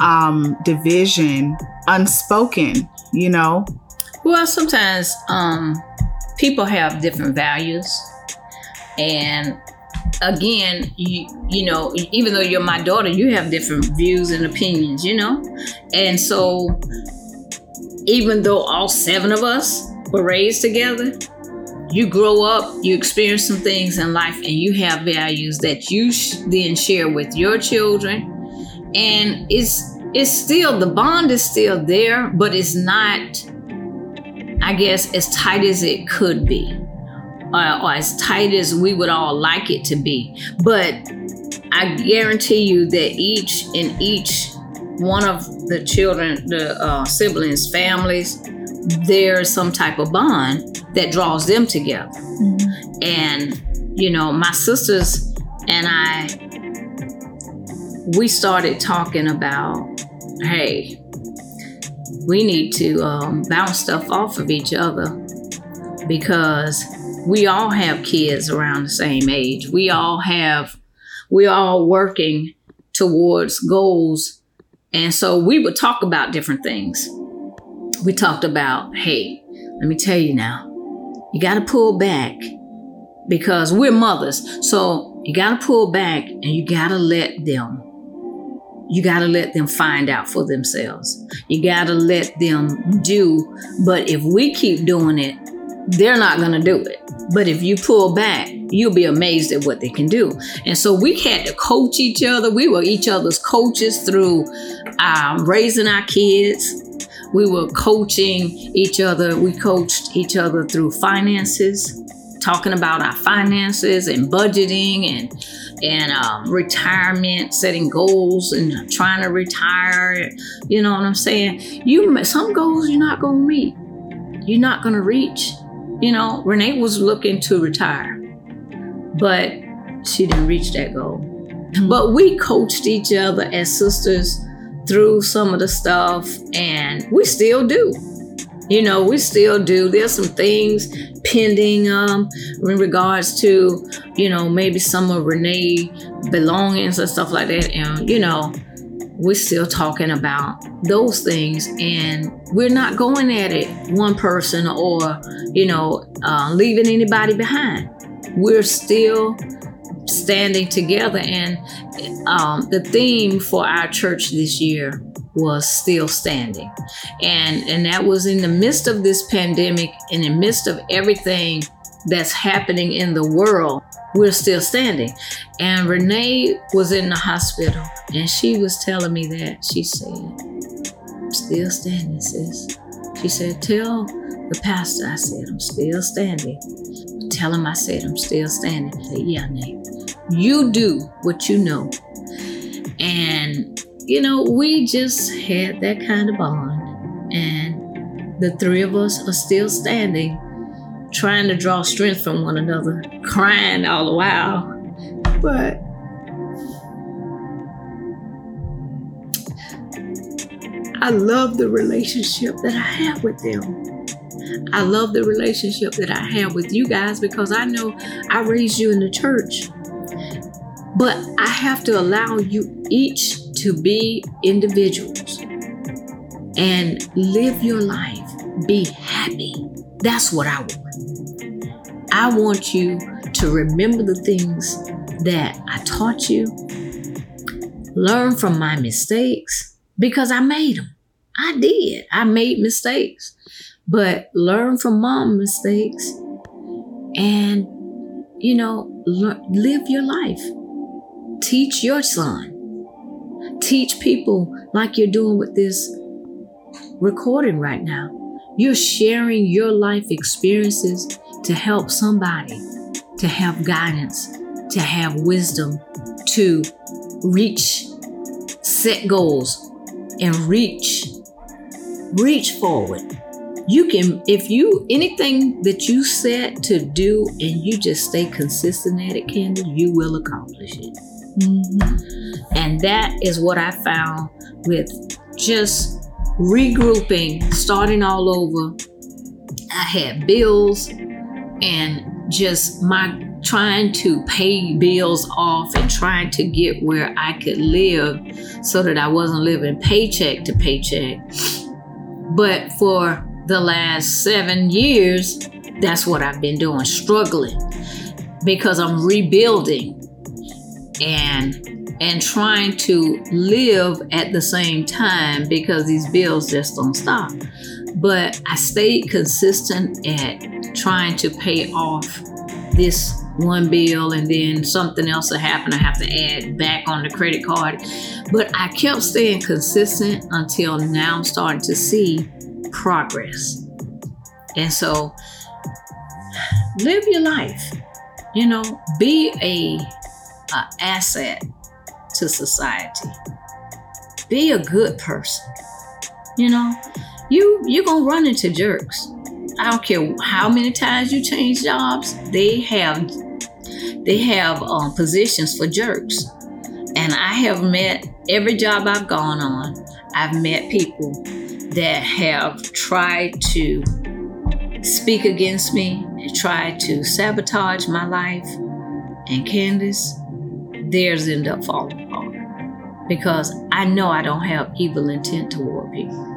A: um, division unspoken, you know?
B: Well, sometimes um, people have different values. And again, you you know, even though you're my daughter, you have different views and opinions, you know, and so even though all seven of us were raised together, you grow up, you experience some things in life, and you have values that you sh- then share with your children, and it's it's still the bond is still there, but it's not, I guess, as tight as it could be uh, or as tight as we would all like it to be. But I guarantee you that each and each one of the children, the uh, siblings, families, there's some type of bond that draws them together. Mm-hmm. And, you know, my sisters and I, we started talking about, hey, we need to um, bounce stuff off of each other because we all have kids around the same age. We all have, we all working towards goals. And so we would talk about different things. We talked about, hey, let me tell you now, you got to pull back because we're mothers. So you got to pull back and you got to let them. You got to let them find out for themselves. You got to let them do. But if we keep doing it, they're not going to do it. But if you pull back, you'll be amazed at what they can do. And so we had to coach each other. We were each other's coaches through um, raising our kids. We were coaching each other. We coached each other through finances, talking about our finances and budgeting and and um, retirement, setting goals and trying to retire. You know what I'm saying? You some goals you're not gonna meet. You're not gonna reach you know, Renee was looking to retire, but she didn't reach that goal. Mm-hmm. But we coached each other as sisters through some of the stuff, and we still do. You know, we still do. There's some things pending um, in regards to, you know, maybe some of Renee belongings and stuff like that. And, you know, we're still talking about those things and we're not going at it one person or you know uh, leaving anybody behind. We're still standing together and um, the theme for our church this year was still standing. And and that was in the midst of this pandemic in the midst of everything that's happening in the world we're still standing. And Renee was in the hospital and she was telling me that. She said, I'm still standing, sis. She said, Tell the pastor I said, I'm still standing. Tell him I said, I'm still standing. I said, Yeah, Nate. You do what you know. And, you know, we just had that kind of bond. And the three of us are still standing, trying to draw strength from one another, crying all the while. But I love the relationship that I have with them. I love the relationship that I have with you guys because I know I raised you in the church. But I have to allow you each to be individuals and live your life. Be happy. That's what I want. I want you to remember the things that I taught you, learn from my mistakes because I made them. I did. I made mistakes. But learn from mom mistakes and, you know, live your life. Teach your son. Teach people like you're doing with this recording right now. You're sharing your life experiences to help somebody to have guidance, to have wisdom, to reach, set goals, and reach, reach forward you can if you anything that you set to do and you just stay consistent at it candy you will accomplish it mm-hmm. and that is what i found with just regrouping starting all over. I had bills and just my trying to pay bills off and trying to get where i could live so that i wasn't living paycheck to paycheck. But for the last seven years, that's what I've been doing, struggling because I'm rebuilding and and trying to live at the same time because these bills just don't stop. But I stayed consistent at trying to pay off this one bill and then something else will happen. I have to add back on the credit card. But I kept staying consistent until now I'm starting to see progress. And so live your life. You know, be a, a asset to society. Be a good person. You know, you you're gonna run into jerks. I don't care how many times you change jobs. They have they have um, positions for jerks, and I have met every job I've gone on. I've met people that have tried to speak against me and tried to sabotage my life. And Candace, theirs end up falling apart because I know I don't have evil intent toward people.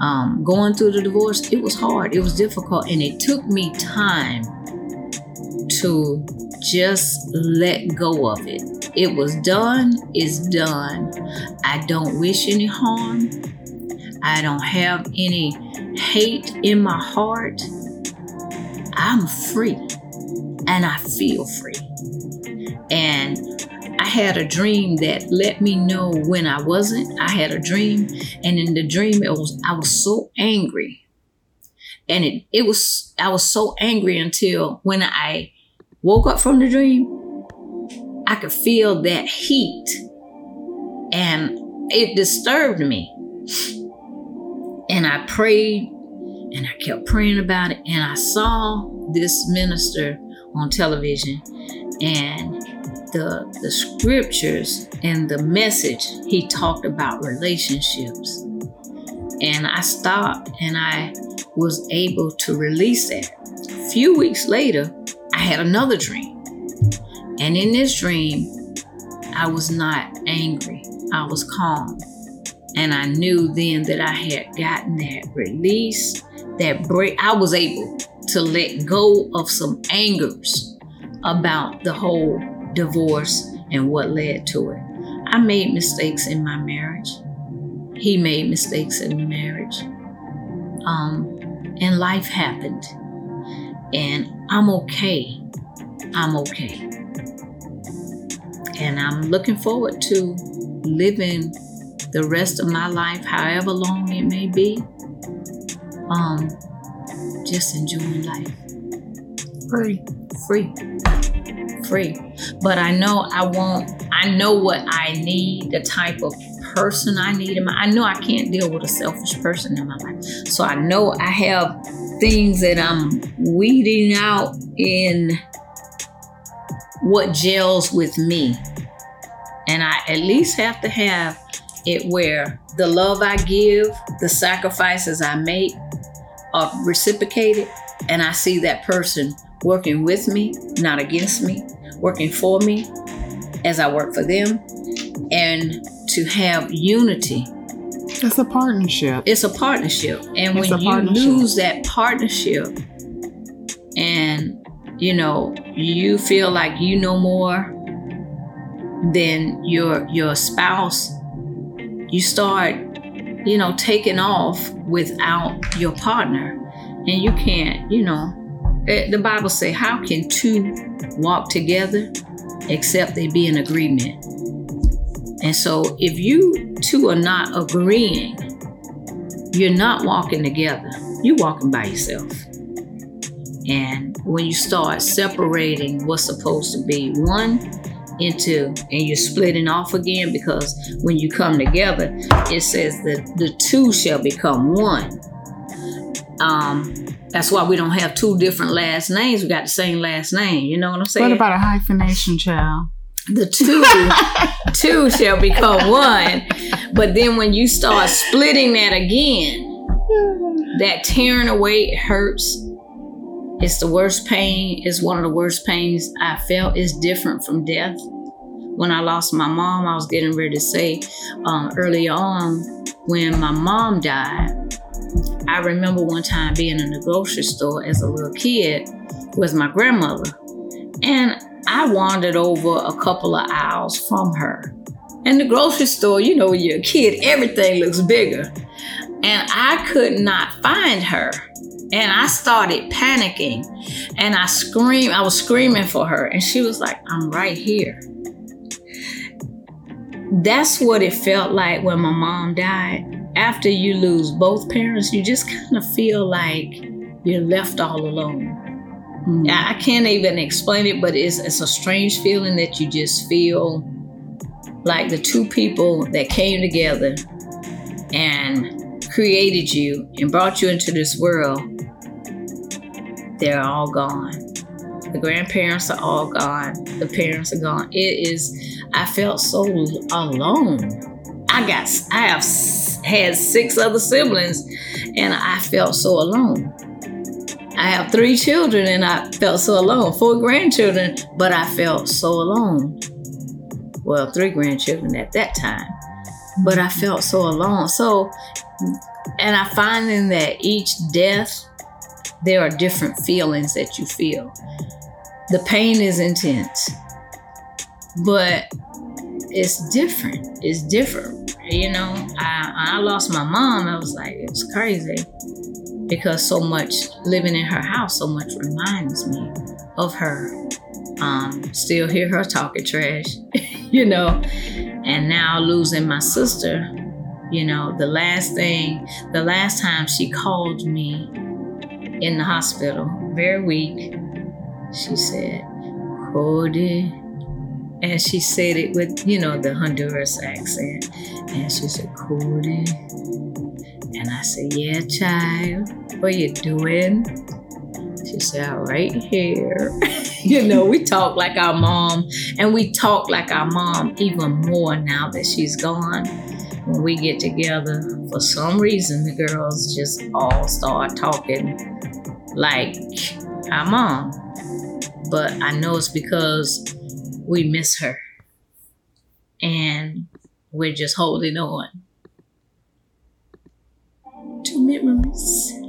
B: Um, going through the divorce, it was hard, it was difficult, and it took me time to just let go of it. It was done, it's done. I don't wish any harm. I don't have any hate in my heart. I'm free and I feel free. And I had a dream that let me know when I wasn't. I had a dream, and in the dream, it was I was so angry, and it it was I was so angry until when I woke up from the dream, I could feel that heat, and it disturbed me. And I prayed and I kept praying about it. And I saw this minister on television and the, the scriptures and the message he talked about relationships. And I stopped and I was able to release that. A few weeks later, I had another dream. And in this dream, I was not angry, I was calm. And I knew then that I had gotten that release, that break. I was able to let go of some angers about the whole divorce and what led to it. I made mistakes in my marriage. He made mistakes in marriage. Um, and life happened. And I'm okay. I'm okay. And I'm looking forward to living the rest of my life, however long it may be, um, just enjoying life. Free, free, free. But I know I won't, I know what I need, the type of person I need in my I know I can't deal with a selfish person in my life. So I know I have things that I'm weeding out in what gels with me. And I at least have to have it where the love I give, the sacrifices I make are reciprocated, and I see that person working with me, not against me, working for me as I work for them, and to have unity.
A: It's a partnership.
B: It's a partnership. And it's when you lose that partnership and you know, you feel like you know more than your your spouse, you start, you know, taking off without your partner. And you can't, you know, eh, the Bible say, how can two walk together except they be in agreement? And so if you two are not agreeing, you're not walking together. You're walking by yourself. And when you start separating what's supposed to be one into, and you're splitting off again, because when you come together, it says that the two shall become one. Um, that's why we don't have two different last names. We got the same last name. You know what I'm saying?
A: What about a hyphenation, child?
B: the two [LAUGHS] two shall become one but then when you start splitting that again that tearing away hurts it's the worst pain it's one of the worst pains i felt is different from death when i lost my mom i was getting ready to say um, early on when my mom died i remember one time being in the grocery store as a little kid with my grandmother and I wandered over a couple of aisles from her. In the grocery store, you know, when you're a kid, everything looks bigger. And I could not find her. And I started panicking and I screamed, I was screaming for her. And she was like, I'm right here. That's what it felt like when my mom died. After you lose both parents, you just kind of feel like you're left all alone. Mm. I can't even explain it, but it's it's a strange feeling that you just feel like the two people that came together and created you and brought you into this world, they're all gone. The grandparents are all gone. The parents are gone. It is, I felt so alone. I got, I have had six other siblings and I felt so alone. I have three children and I felt so alone, four grandchildren, but I felt so alone. Well, three grandchildren at that time, but I felt so alone. So, and I find in that each death, there are different feelings that you feel. The pain is intense, but it's different. It's different. You know, I, I lost my mom. I was like, it's crazy because so much living in her house so much reminds me of her. Um, still hear her talking trash, [LAUGHS] [LAUGHS] you know, and now losing my sister. You know, the last thing, the last time she called me in the hospital, very weak, she said, Cody. And she said it with, you know, the Honduras accent. And she said, Cody. And I said, Yeah, child, what you doing? She said, Right here. [LAUGHS] you know, we talk like our mom, and we talk like our mom even more now that she's gone. When we get together, for some reason, the girls just all start talking like our mom. But I know it's because we miss her and we're just holding on to memories.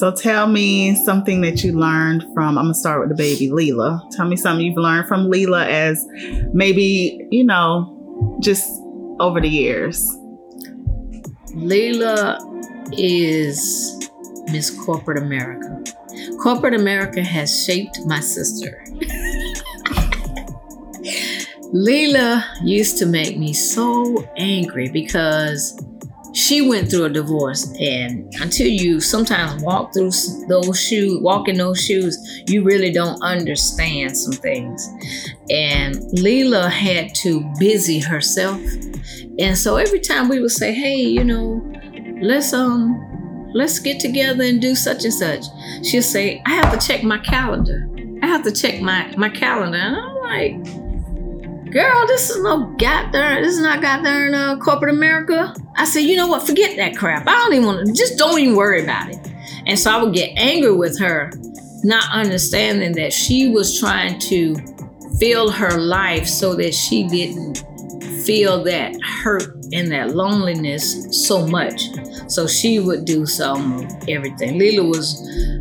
A: So tell me something that you learned from. I'm gonna start with the baby Leela. Tell me something you've learned from Leela as maybe you know, just over the years.
B: Leela is Miss Corporate America. Corporate America has shaped my sister. [LAUGHS] Leela used to make me so angry because she went through a divorce and until you sometimes walk through those shoes walk in those shoes you really don't understand some things. And leela had to busy herself. And so every time we would say hey you know let's um let's get together and do such and such she'll say i have to check my calendar. I have to check my my calendar. And i'm like girl, this is no goddamn, this is not goddamn uh, corporate America. I said, you know what? Forget that crap. I don't even want to, just don't even worry about it. And so I would get angry with her, not understanding that she was trying to fill her life so that she didn't feel that hurt and that loneliness so much. So she would do some everything. Lila was,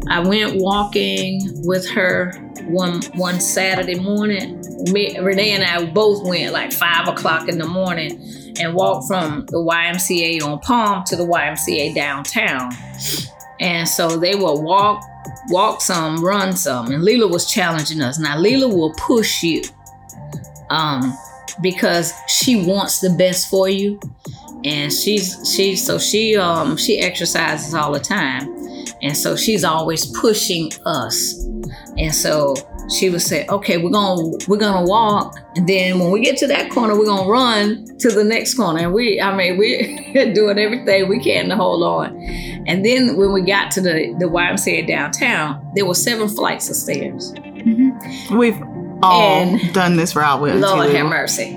B: I went walking with her one one Saturday morning. Me, Renee and I both went like five o'clock in the morning and walked from the YMCA on Palm to the YMCA downtown. And so they will walk, walk some, run some. And Lila was challenging us. Now Lila will push you. Um, because she wants the best for you. And she's she so she um she exercises all the time. And so she's always pushing us. And so she would say okay we're gonna we're gonna walk. And then when we get to that corner we're gonna run to the next corner. And we i mean we're [LAUGHS] doing everything we can to hold on. And then when we got to the the ymca downtown there were seven flights of stairs.
A: Mm-hmm. we've all and done this route with
B: lord have mercy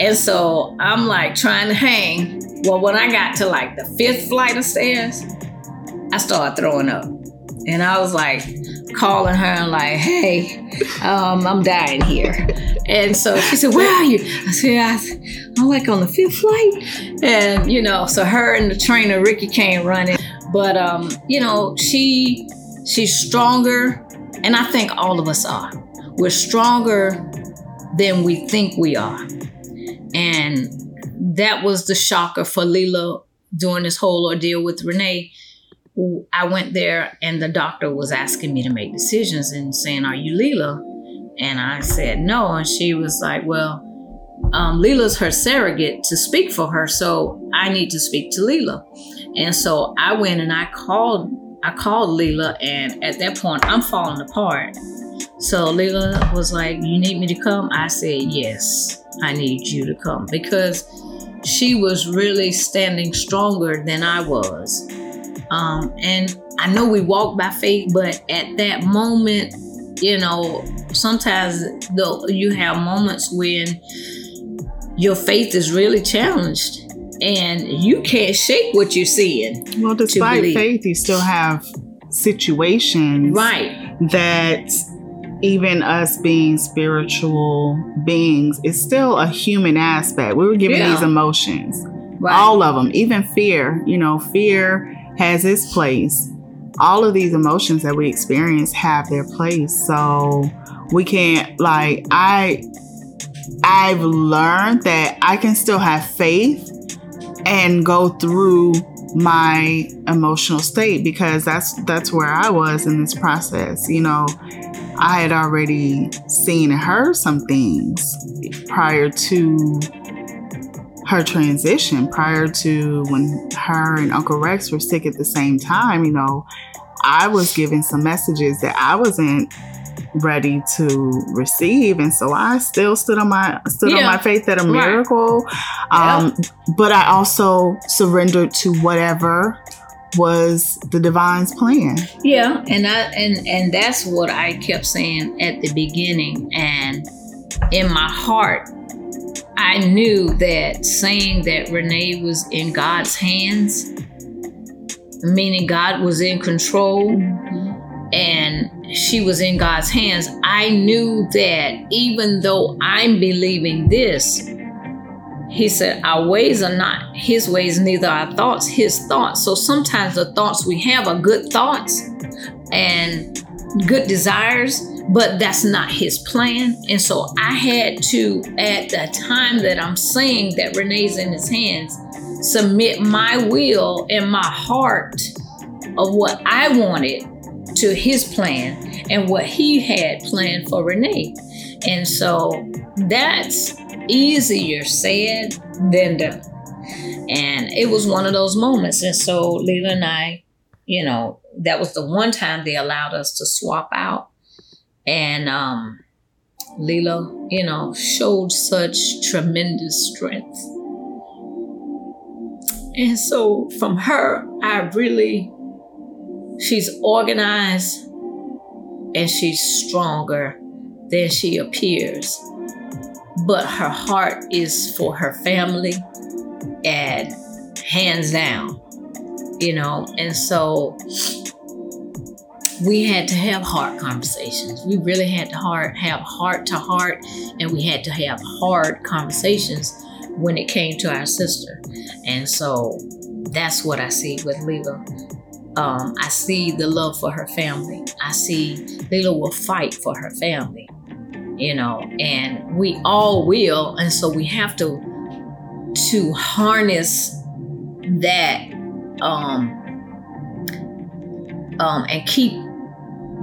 B: and so i'm like trying to hang well when i got to like the fifth flight of stairs i started throwing up and i was like calling her and like, hey, um, I'm dying here. And so she said, where are you? I said, I, am like on the fifth flight. And, you know, so her and the trainer, Ricky, came running. But, um, you know, she she's stronger. And I think all of us are. We're stronger than we think we are. And that was the shocker for Leela during this whole ordeal with Renee I went there and the doctor was asking me to make decisions and saying, Are you Leela? And I said, No. And she was like, Well, um, Leela's her surrogate to speak for her, so I need to speak to Leela. And so I went and I called I called Leela, and at that point I'm falling apart. So Leela was like, You need me to come? I said, Yes, I need you to come because she was really standing stronger than I was. Um, and I know we walk by faith, but at that moment, you know, sometimes though you have moments when your faith is really challenged and you can't shake what you're seeing.
A: Well, despite faith, you still have situations
B: right
A: that even us being spiritual beings it's still a human aspect. We were given yeah. these emotions. Right. All of them, even fear, you know, fear has its place. All of these emotions that we experience have their place. So we can't like I I've learned that I can still have faith and go through my emotional state because that's that's where I was in this process. You know, I had already seen and heard some things prior to her transition prior to when her and Uncle Rex were sick at the same time, you know, I was given some messages that I wasn't ready to receive and so I still stood on my stood yeah. on my faith that a miracle right. um, yep. but I also surrendered to whatever was the divine's plan
B: yeah and I and and that's what I kept saying at the beginning and in my heart I knew that saying that Renee was in God's hands, meaning God was in control and she was in God's hands, I knew that even though I'm believing this, he said, Our ways are not his ways, neither our thoughts his thoughts. So sometimes the thoughts we have are good thoughts and good desires, but that's not his plan. And so I had to, at the time that I'm saying that Renee's in his hands, submit my will and my heart of what I wanted to his plan and what he had planned for Renee. And so that's easier said than done. And it was one of those moments. And so Leela and I, you know, that was the one time they allowed us to swap out. And um, you know, showed such tremendous strength. And so from her, I really, she's organized and she's stronger than she appears. But her heart is for her family and hands down, you know. And so we had to have heart conversations. We really had to have heart to heart, and we had to have hard conversations when it came to our sister. And so that's what I see with Leela. Um, I see the love for her family. I see Leela will fight for her family, you know, and we all will. And so we have to to harness that um, um, and keep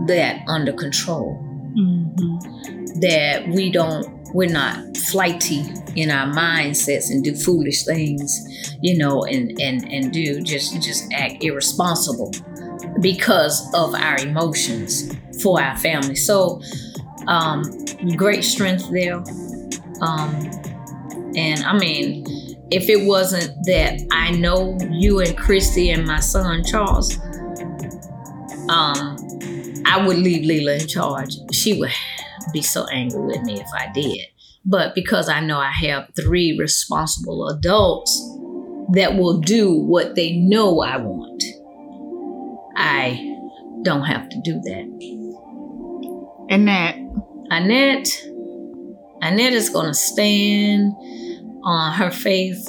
B: that under control. Mm-hmm. That we don't, we're not flighty in our mindsets and do foolish things, you know, and and and do just just act irresponsible because of our emotions for our family. So, um, great strength there. Um, and I mean, if it wasn't that I know you and Christy and my son Charles, um, I would leave Leela in charge. She would be so angry with me if I did. But because I know I have three responsible adults that will do what they know I want, I don't have to do that.
A: Annette.
B: Annette. Annette is going to stand on her faith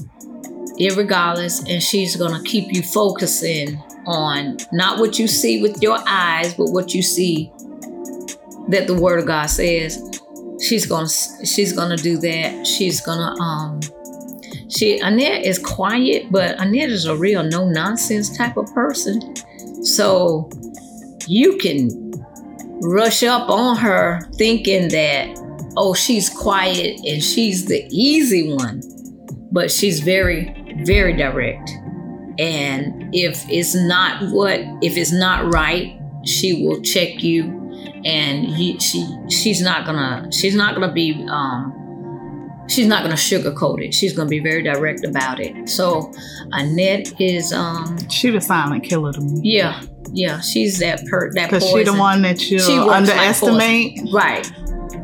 B: irregardless, and she's going to keep you focusing on not what you see with your eyes, but what you see that the Word of God says she's gonna she's gonna do that. She's gonna um she Annette is quiet, but Annette is a real no nonsense type of person. So you can rush up on her thinking that oh she's quiet and she's the easy one, but she's very very direct. And if it's not what if it's not right, she will check you and he, she she's not gonna she's not gonna be um, she's not gonna sugarcoat it. She's gonna be very direct about it. So Annette is um
A: she the silent killer to me.
B: Yeah, yeah, she's that per that
A: because she the one that you underestimate.
B: Like right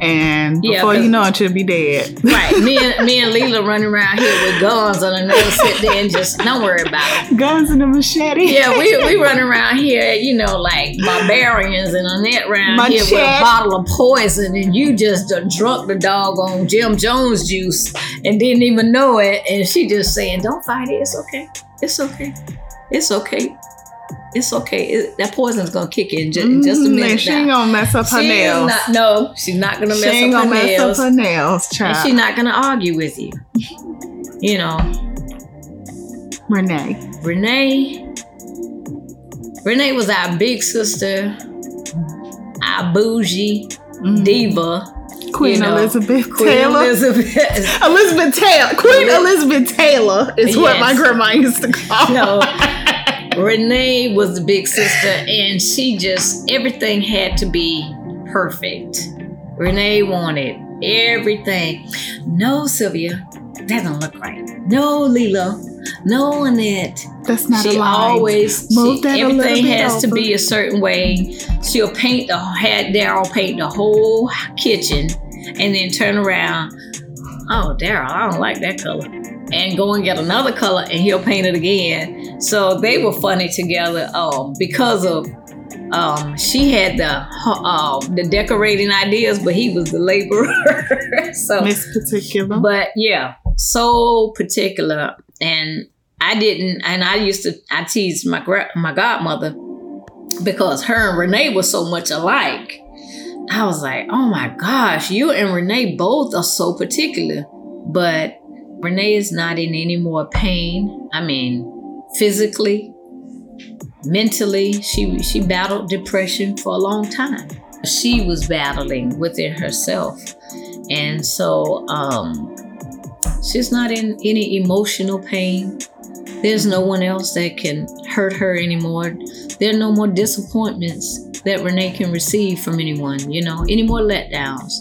A: and yeah, before you know it, you'll be dead.
B: right. Me and me and [LAUGHS] Leela running around here with guns on and they'll sit there and just don't worry about it.
A: Guns and a machete.
B: Yeah, we we running around here, you know, like barbarians and Annette around machete. here with a bottle of poison and you just uh, drunk the dog on Jim Jones juice and didn't even know it. And she just saying, Don't fight it, it's okay. It's okay. It's okay it's okay. It, that poison's gonna kick in just, mm, just a minute.
A: She ain't gonna mess up her
B: she
A: nails.
B: Not, no, she's not gonna mess
A: she ain't
B: up
A: gonna
B: her
A: mess
B: nails.
A: up her nails, child.
B: And she's not gonna argue with you. You know.
A: Renee.
B: Renee. Renee was our big sister, our bougie mm. diva.
A: Queen you know, Elizabeth
B: Queen
A: Taylor.
B: Elizabeth.
A: Elizabeth Taylor. Queen Elizabeth Taylor is yes. what my grandma used to call.
B: No. Renee was the big sister, and she just, everything had to be perfect. Renee wanted everything. No, Sylvia, that don't look right. No, Lila, No, Annette.
A: That's not
B: she
A: always
B: Move she, everything has over. to be a certain way. She'll paint the had Daryl paint the whole kitchen and then turn around. Oh, Daryl, I don't like that color and go and get another color and he'll paint it again. So they were funny together um, because of um, she had the uh, the decorating ideas, but he was the laborer. [LAUGHS] so
A: Miss Particular.
B: But yeah, so particular, and I didn't. And I used to I teased my gra- my godmother because her and Renee were so much alike. I was like, oh my gosh, you and Renee both are so particular, but Renee is not in any more pain. I mean, physically, mentally, she she battled depression for a long time. She was battling within herself, and so um, She's not in any emotional pain. There's no one else that can hurt her anymore. There are no more disappointments that Renee can receive from anyone, you know, any more letdowns,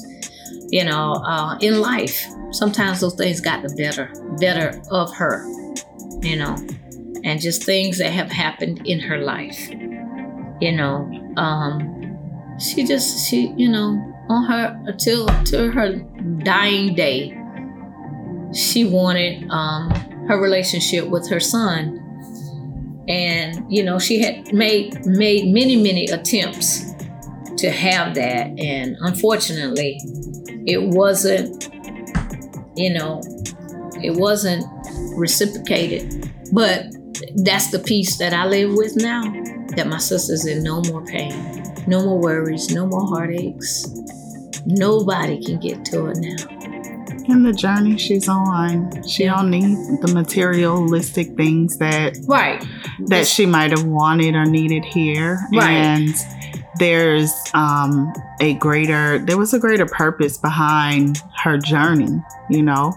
B: you know, uh, in life. Sometimes those things got the better, better of her, you know, and just things that have happened in her life, you know. Um, she just, she, you know, on her until to her dying day, she wanted um, her relationship with her son and you know she had made made many many attempts to have that and unfortunately it wasn't you know it wasn't reciprocated but that's the peace that i live with now that my sister's in no more pain no more worries no more heartaches nobody can get to it now
A: in the journey she's on. She yeah. don't need the materialistic things that
B: right
A: that she might have wanted or needed here. Right. And there's um, a greater there was a greater purpose behind her journey, you know.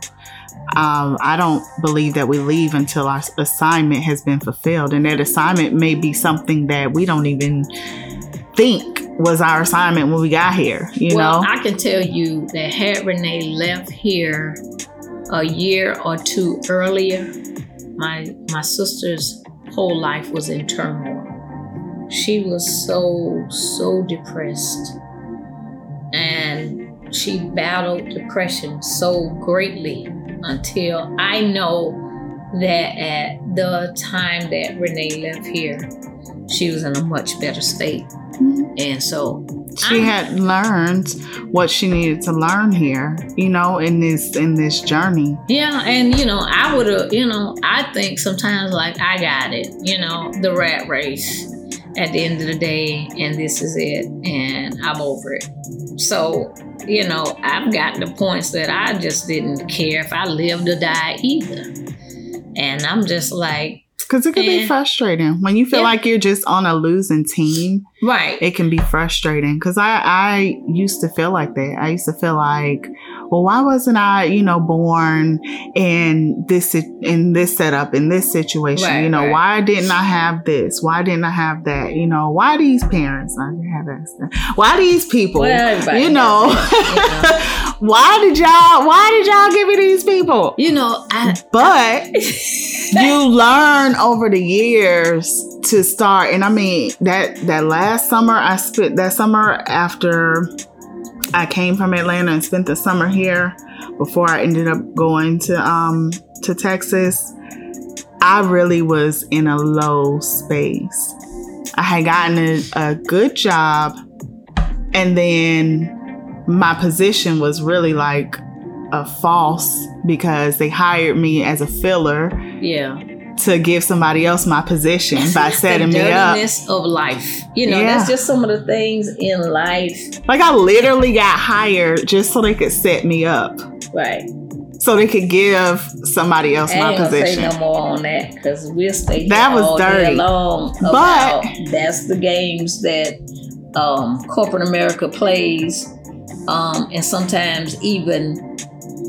A: Um, I don't believe that we leave until our assignment has been fulfilled. And that assignment may be something that we don't even think was our assignment when we got here, you well,
B: know? I can tell you that had Renee left here a year or two earlier, my my sister's whole life was in turmoil. She was so, so depressed. And she battled depression so greatly until I know that at the time that Renee left here, she was in a much better state. Mm-hmm. And so
A: she I'm, had learned what she needed to learn here, you know, in this in this journey.
B: Yeah, and you know, I would have, you know, I think sometimes like I got it, you know, the rat race at the end of the day, and this is it, and I'm over it. So, you know, I've gotten to points that I just didn't care if I lived or died either. And I'm just like,
A: because it can be frustrating when you feel yeah. like you're just on a losing team.
B: Right.
A: It can be frustrating because I I used to feel like that. I used to feel like, well, why wasn't I, you know, born in this in this setup in this situation? Right, you know, right. why didn't I have this? Why didn't I have that? You know, why these parents? I didn't have that. Why these people? Well, you know, [LAUGHS] why did y'all? Why did y'all give me these people?
B: You know, I,
A: but [LAUGHS] you learn over the years to start and i mean that that last summer i spent that summer after i came from atlanta and spent the summer here before i ended up going to um to texas i really was in a low space. I had gotten a, a good job and then my position was really like a false because they hired me as a filler.
B: Yeah
A: to give somebody else my position by setting me up.
B: of life. You know, yeah. that's just some of the things in life.
A: Like I literally got hired just so they could set me up.
B: Right.
A: So they could give somebody else I my position.
B: Say no more on that because we'll stay here
A: that was
B: all
A: dirty.
B: day long. But that's the games that um, corporate America plays, um, and sometimes even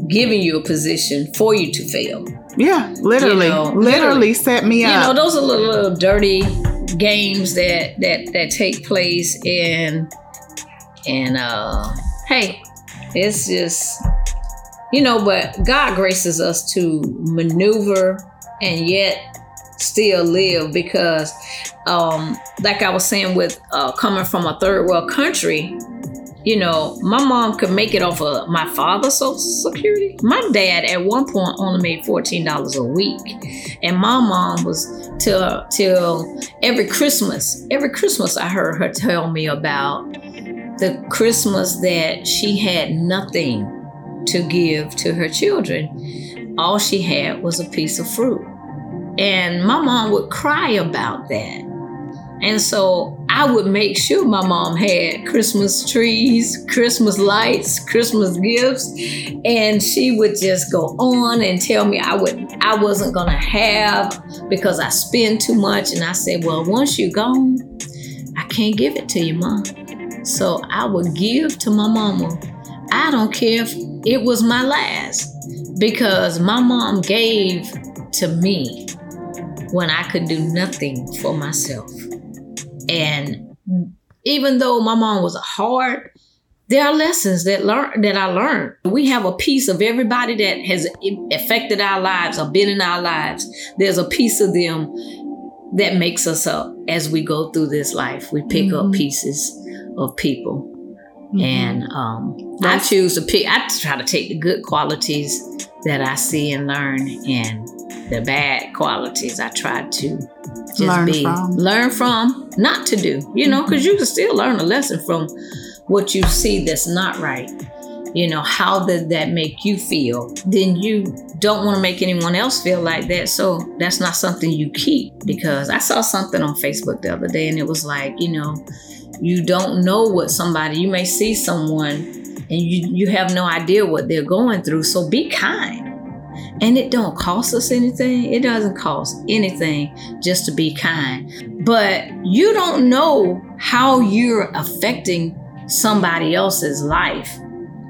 B: giving you a position for you to fail.
A: Yeah, literally, you know, literally, set me
B: up.
A: You
B: know, those are little, little dirty games that that that take place in and uh hey, it's just you know, but God graces us to maneuver and yet still live because um like I was saying with uh coming from a third world country, you know, my mom could make it off of my father's social security. My dad at one point only made fourteen dollars a week, and my mom was till till every Christmas. Every Christmas, I heard her tell me about the Christmas that she had nothing to give to her children. All she had was a piece of fruit, and my mom would cry about that. And so I would make sure my mom had Christmas trees, Christmas lights, Christmas gifts, and she would just go on and tell me I would I wasn't gonna have because I spend too much. And I said, Well, once you're gone, I can't give it to you, mom. So I would give to my mama. I I don't care if it was my last because my mom gave to me when I could do nothing for myself. And even though my mom was hard, there are lessons that learn that I learned. We have a piece of everybody that has affected our lives or been in our lives. There's a piece of them that makes us up as we go through this life. We pick mm-hmm. up pieces of people. Mm-hmm. And um, I choose to pick, I try to take the good qualities that I see and learn, and the bad qualities I try to just learn be from. learn from, not to do, you know, because you can still learn a lesson from what you see that's not right. You know, how did that make you feel? Then you don't want to make anyone else feel like that. So that's not something you keep because I saw something on Facebook the other day and it was like, you know, you don't know what somebody, you may see someone and you, you have no idea what they're going through. So be kind. And it don't cost us anything. It doesn't cost anything just to be kind. But you don't know how you're affecting somebody else's life,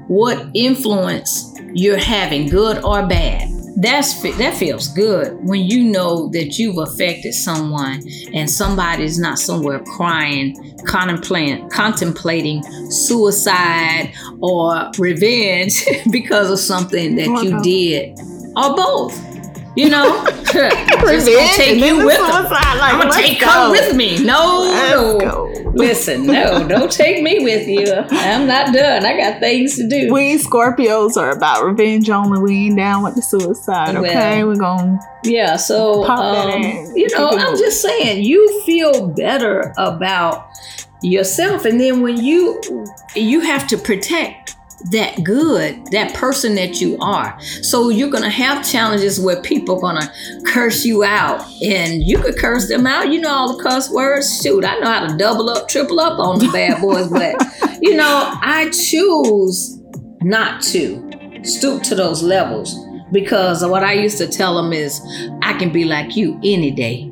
B: what influence you're having, good or bad. That's that feels good when you know that you've affected someone and somebody's not somewhere crying, contemplating contemplating suicide or revenge [LAUGHS] because of something that you did, or both. You know, [LAUGHS] gonna take you with them. Like, I'm gonna take go. her with me. No, let's no. Go. Listen, no, don't take me with you. I'm not done. I got things to do.
A: We Scorpios are about revenge only. We ain't down with the suicide. Okay, well, we're gonna.
B: Yeah, so um, you know, I'm just saying, you feel better about yourself, and then when you you have to protect that good, that person that you are. So you're going to have challenges where people are going to curse you out and you could curse them out. You know all the cuss words. Shoot, I know how to double up, triple up on the bad boys, but [LAUGHS] you know, I choose not to stoop to those levels because what I used to tell them is I can be like you any day.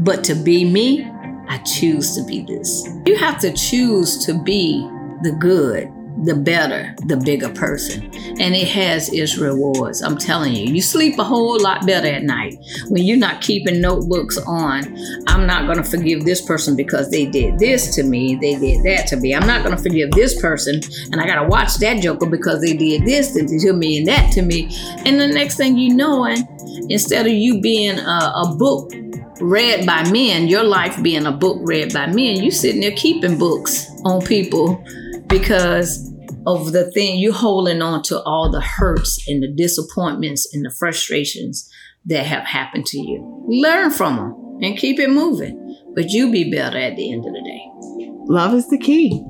B: But to be me, I choose to be this. You have to choose to be the good the better, the bigger person. And it has its rewards. I'm telling you, you sleep a whole lot better at night when you're not keeping notebooks on. I'm not going to forgive this person because they did this to me, they did that to me. I'm not going to forgive this person, and I got to watch that joker because they did this to me and that to me. And the next thing you know, and instead of you being a, a book read by men, your life being a book read by men, you sitting there keeping books on people because of the thing you're holding on to all the hurts and the disappointments and the frustrations that have happened to you. Learn from them and keep it moving. But you'll be better at the end of the day.
A: Love is the key.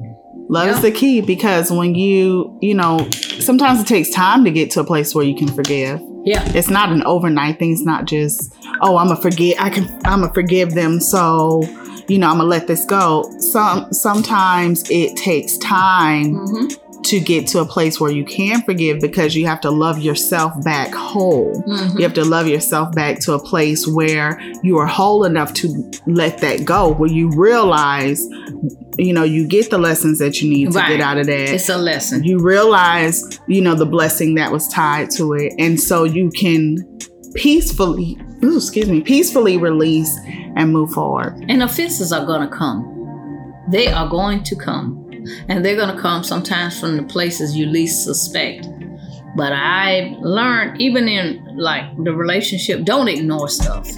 A: Love is the key because when you, you know, sometimes it takes time to get to a place where you can forgive.
B: Yeah.
A: It's not an overnight thing. It's not just, oh, I'm a forget I can I'm a forgive them so you know, I'm gonna let this go. Some sometimes it takes time mm-hmm. to get to a place where you can forgive because you have to love yourself back whole. Mm-hmm. You have to love yourself back to a place where you are whole enough to let that go, where you realize you know, you get the lessons that you need to right. get out of that.
B: It's a lesson.
A: You realize, you know, the blessing that was tied to it. And so you can peacefully, ooh, excuse me, peacefully release and move forward.
B: And offenses are going to come. They are going to come. And they're going to come sometimes from the places you least suspect. But I learned, even in like the relationship, don't ignore stuff.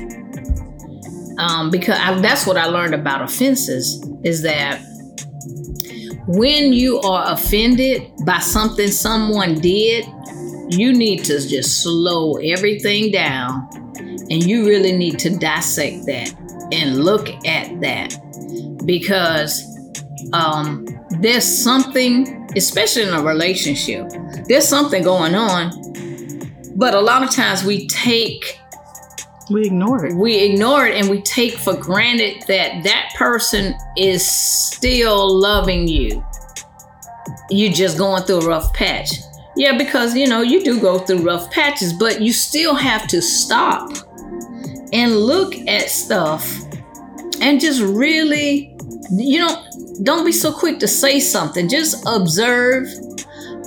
B: Um, because I, that's what I learned about offenses is that when you are offended by something someone did, you need to just slow everything down and you really need to dissect that and look at that because um, there's something, especially in a relationship, there's something going on. But a lot of times we take,
A: we ignore it.
B: We ignore it and we take for granted that that person is still loving you. You're just going through a rough patch. Yeah, because you know, you do go through rough patches, but you still have to stop and look at stuff and just really you know don't be so quick to say something just observe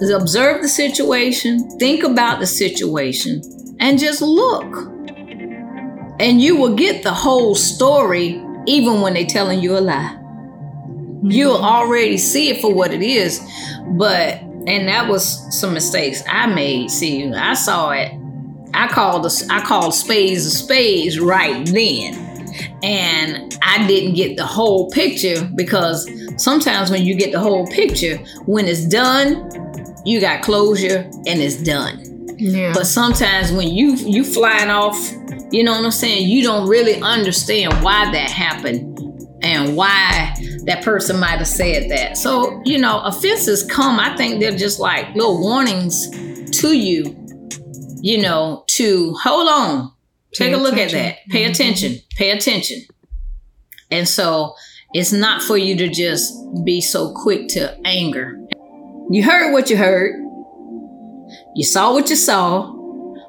B: observe the situation, think about the situation, and just look. And you will get the whole story even when they're telling you a lie. You'll mm-hmm. already see it for what it is. But and that was some mistakes I made. See, I saw it. I called the I called spades a spades right then. And I didn't get the whole picture because sometimes when you get the whole picture, when it's done, you got closure and it's done.
A: Yeah.
B: But sometimes when you you flying off, you know what I'm saying, you don't really understand why that happened and why that person might have said that. So, you know, offenses come, I think they're just like little warnings to you, you know, to hold on, take
A: Pay
B: a look at that, pay
A: Mhm.
B: attention, pay attention. And so it's not for you to just be so quick to anger. You heard what you heard, you saw what you saw,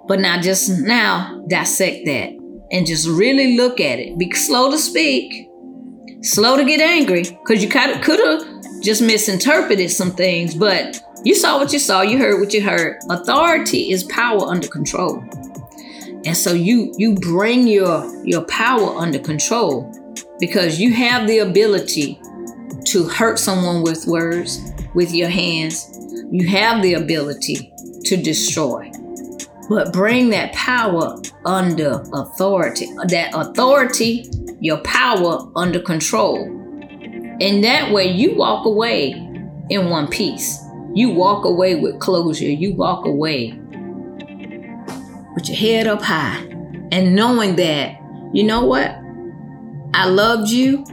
B: but now just now dissect that and just really look at it. Be slow to speak, slow to get angry, because you kind of could have just misinterpreted some things, but you saw what you saw, you heard what you heard. Authority is power under control. And so you you bring your your power under control because you have the ability to hurt someone with words, with your hands. You have the ability to destroy. But bring that power under authority. That authority, your power under control. And that way you walk away in one piece. You walk away with closure. You walk away with your head up high and knowing that, you know what? I loved you.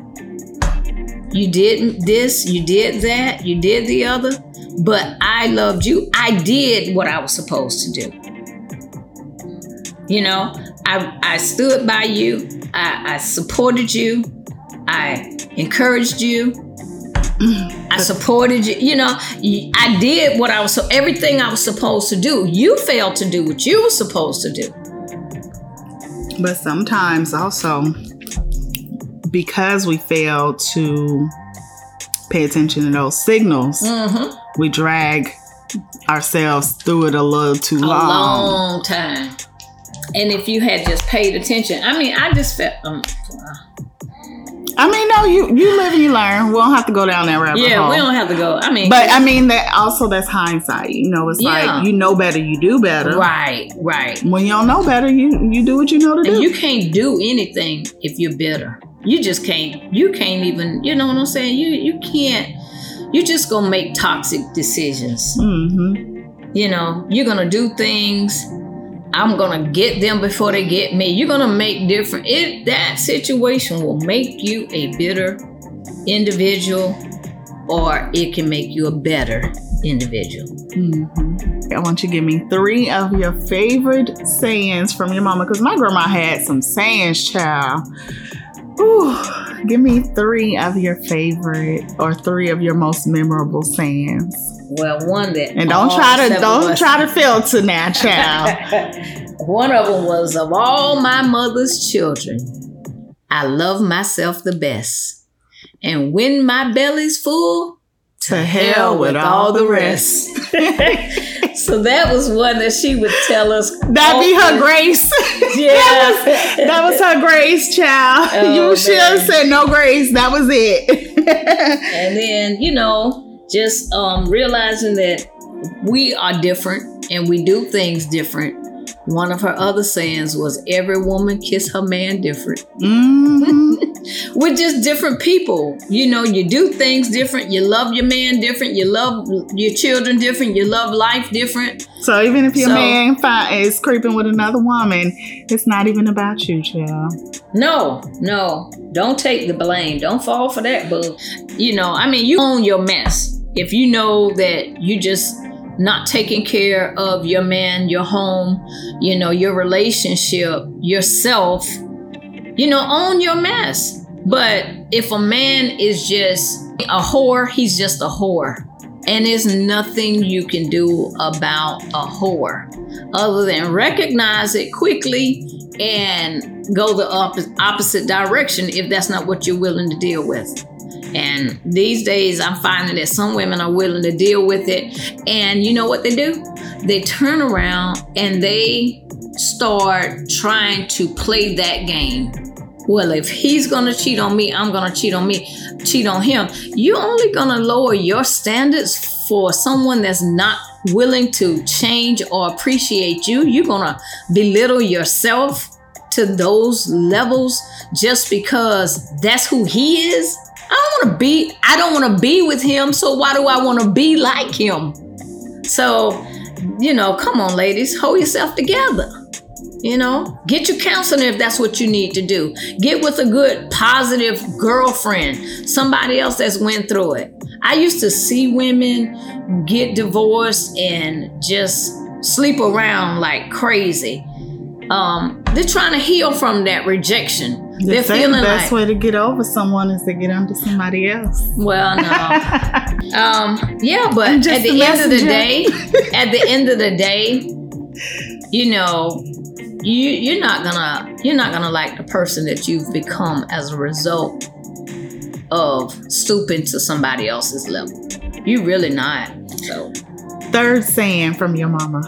B: You did this, you did that, you did the other, but I loved you. I did what I was supposed to do. You know, I, I stood by you, I, I supported you, I encouraged you, [CLEARS THROAT] I supported you. You know, I did what I was so everything I was supposed to do. You failed to do what you were supposed to do.
A: But sometimes also, because we fail to pay attention to those signals,
B: Mm-hmm.
A: we drag ourselves through it a little too
B: A
A: long.
B: long time. And if you had just paid attention, I mean, I just felt. Um,
A: I mean, no, you you live and you learn. We don't have to go down that rabbit hole.
B: yeah,
A: hole.
B: we don't have to go. I mean,
A: But I mean that also that's hindsight. You know, it's
B: Yeah.
A: like you know better, you do better.
B: right, right.
A: When you don't know better, you you do what you know to do.
B: And you can't do anything if you're bitter. You just can't. You can't even. You know what I'm saying? You you can't. You just gonna make toxic decisions.
A: mm-hmm.
B: You know, you're gonna do things. I'm gonna get them before they get me. You're gonna make different. It that situation will make you a bitter individual, or it can make you a better individual.
A: Mm-hmm. I want you to give me three of your favorite sayings from your mama, because my grandma had some sayings, child. Ooh, give me three of your favorite or three of your most memorable sayings.
B: Well, one that
A: And don't try to don't try to filter now, [LAUGHS] child.
B: One of them was of all my mother's children, I love myself the best. And when my belly's full,
A: to hell with all the rest. [LAUGHS]
B: so that was one that she would tell us.
A: That be her grace. [LAUGHS]
B: Yeah.
A: that, was, that was her grace, child.
B: Oh,
A: you should have said no grace. That was it.
B: And then, you know, just um, realizing that we are different and we do things different. One of her other sayings was, Every woman kiss her man different.
A: hmm [LAUGHS]
B: We're just different people. You know, you do things different. You love your man different. You love your children different. You love life different.
A: So even if your
B: So-
A: man is creeping with another woman, it's not even about you, child.
B: No, no, don't take the blame. Don't fall for that, boo. You know, I mean, you own your mess. If you know that you just not taking care of your man, your home, you know, your relationship, yourself, you know, own your mess. But if a man is just a whore, he's just a whore. And there's nothing you can do about a whore other than recognize it quickly and go the opposite, direction if that's not what you're willing to deal with. And these days, I'm finding that some women are willing to deal with it. And you know what they do? They turn around and they start trying to play that game. Well, if he's gonna cheat on me, I'm gonna cheat on me, cheat on him. You're only gonna lower your standards for someone that's not willing to change or appreciate you. You're gonna belittle yourself to those levels just because that's who he is. I don't want to be I don't want to be with him, so why do I want to be like him? So, you know, come on ladies, hold yourself together. You know, get your counseling if that's what you need to do. Get with a good, positive girlfriend, somebody else that's went through it. I used to see women get divorced and just sleep around like crazy. Um, they're trying to heal from that rejection.
A: They
B: they're feeling
A: the best
B: like,
A: way to get over someone is to get under somebody else.
B: well, no. [LAUGHS] um, yeah, but at the end of the day, at the end of the day, you know, you you're not gonna you're not gonna like the person that you've become as a result of stooping to somebody else's level. You really not. So
A: Third saying from your mama.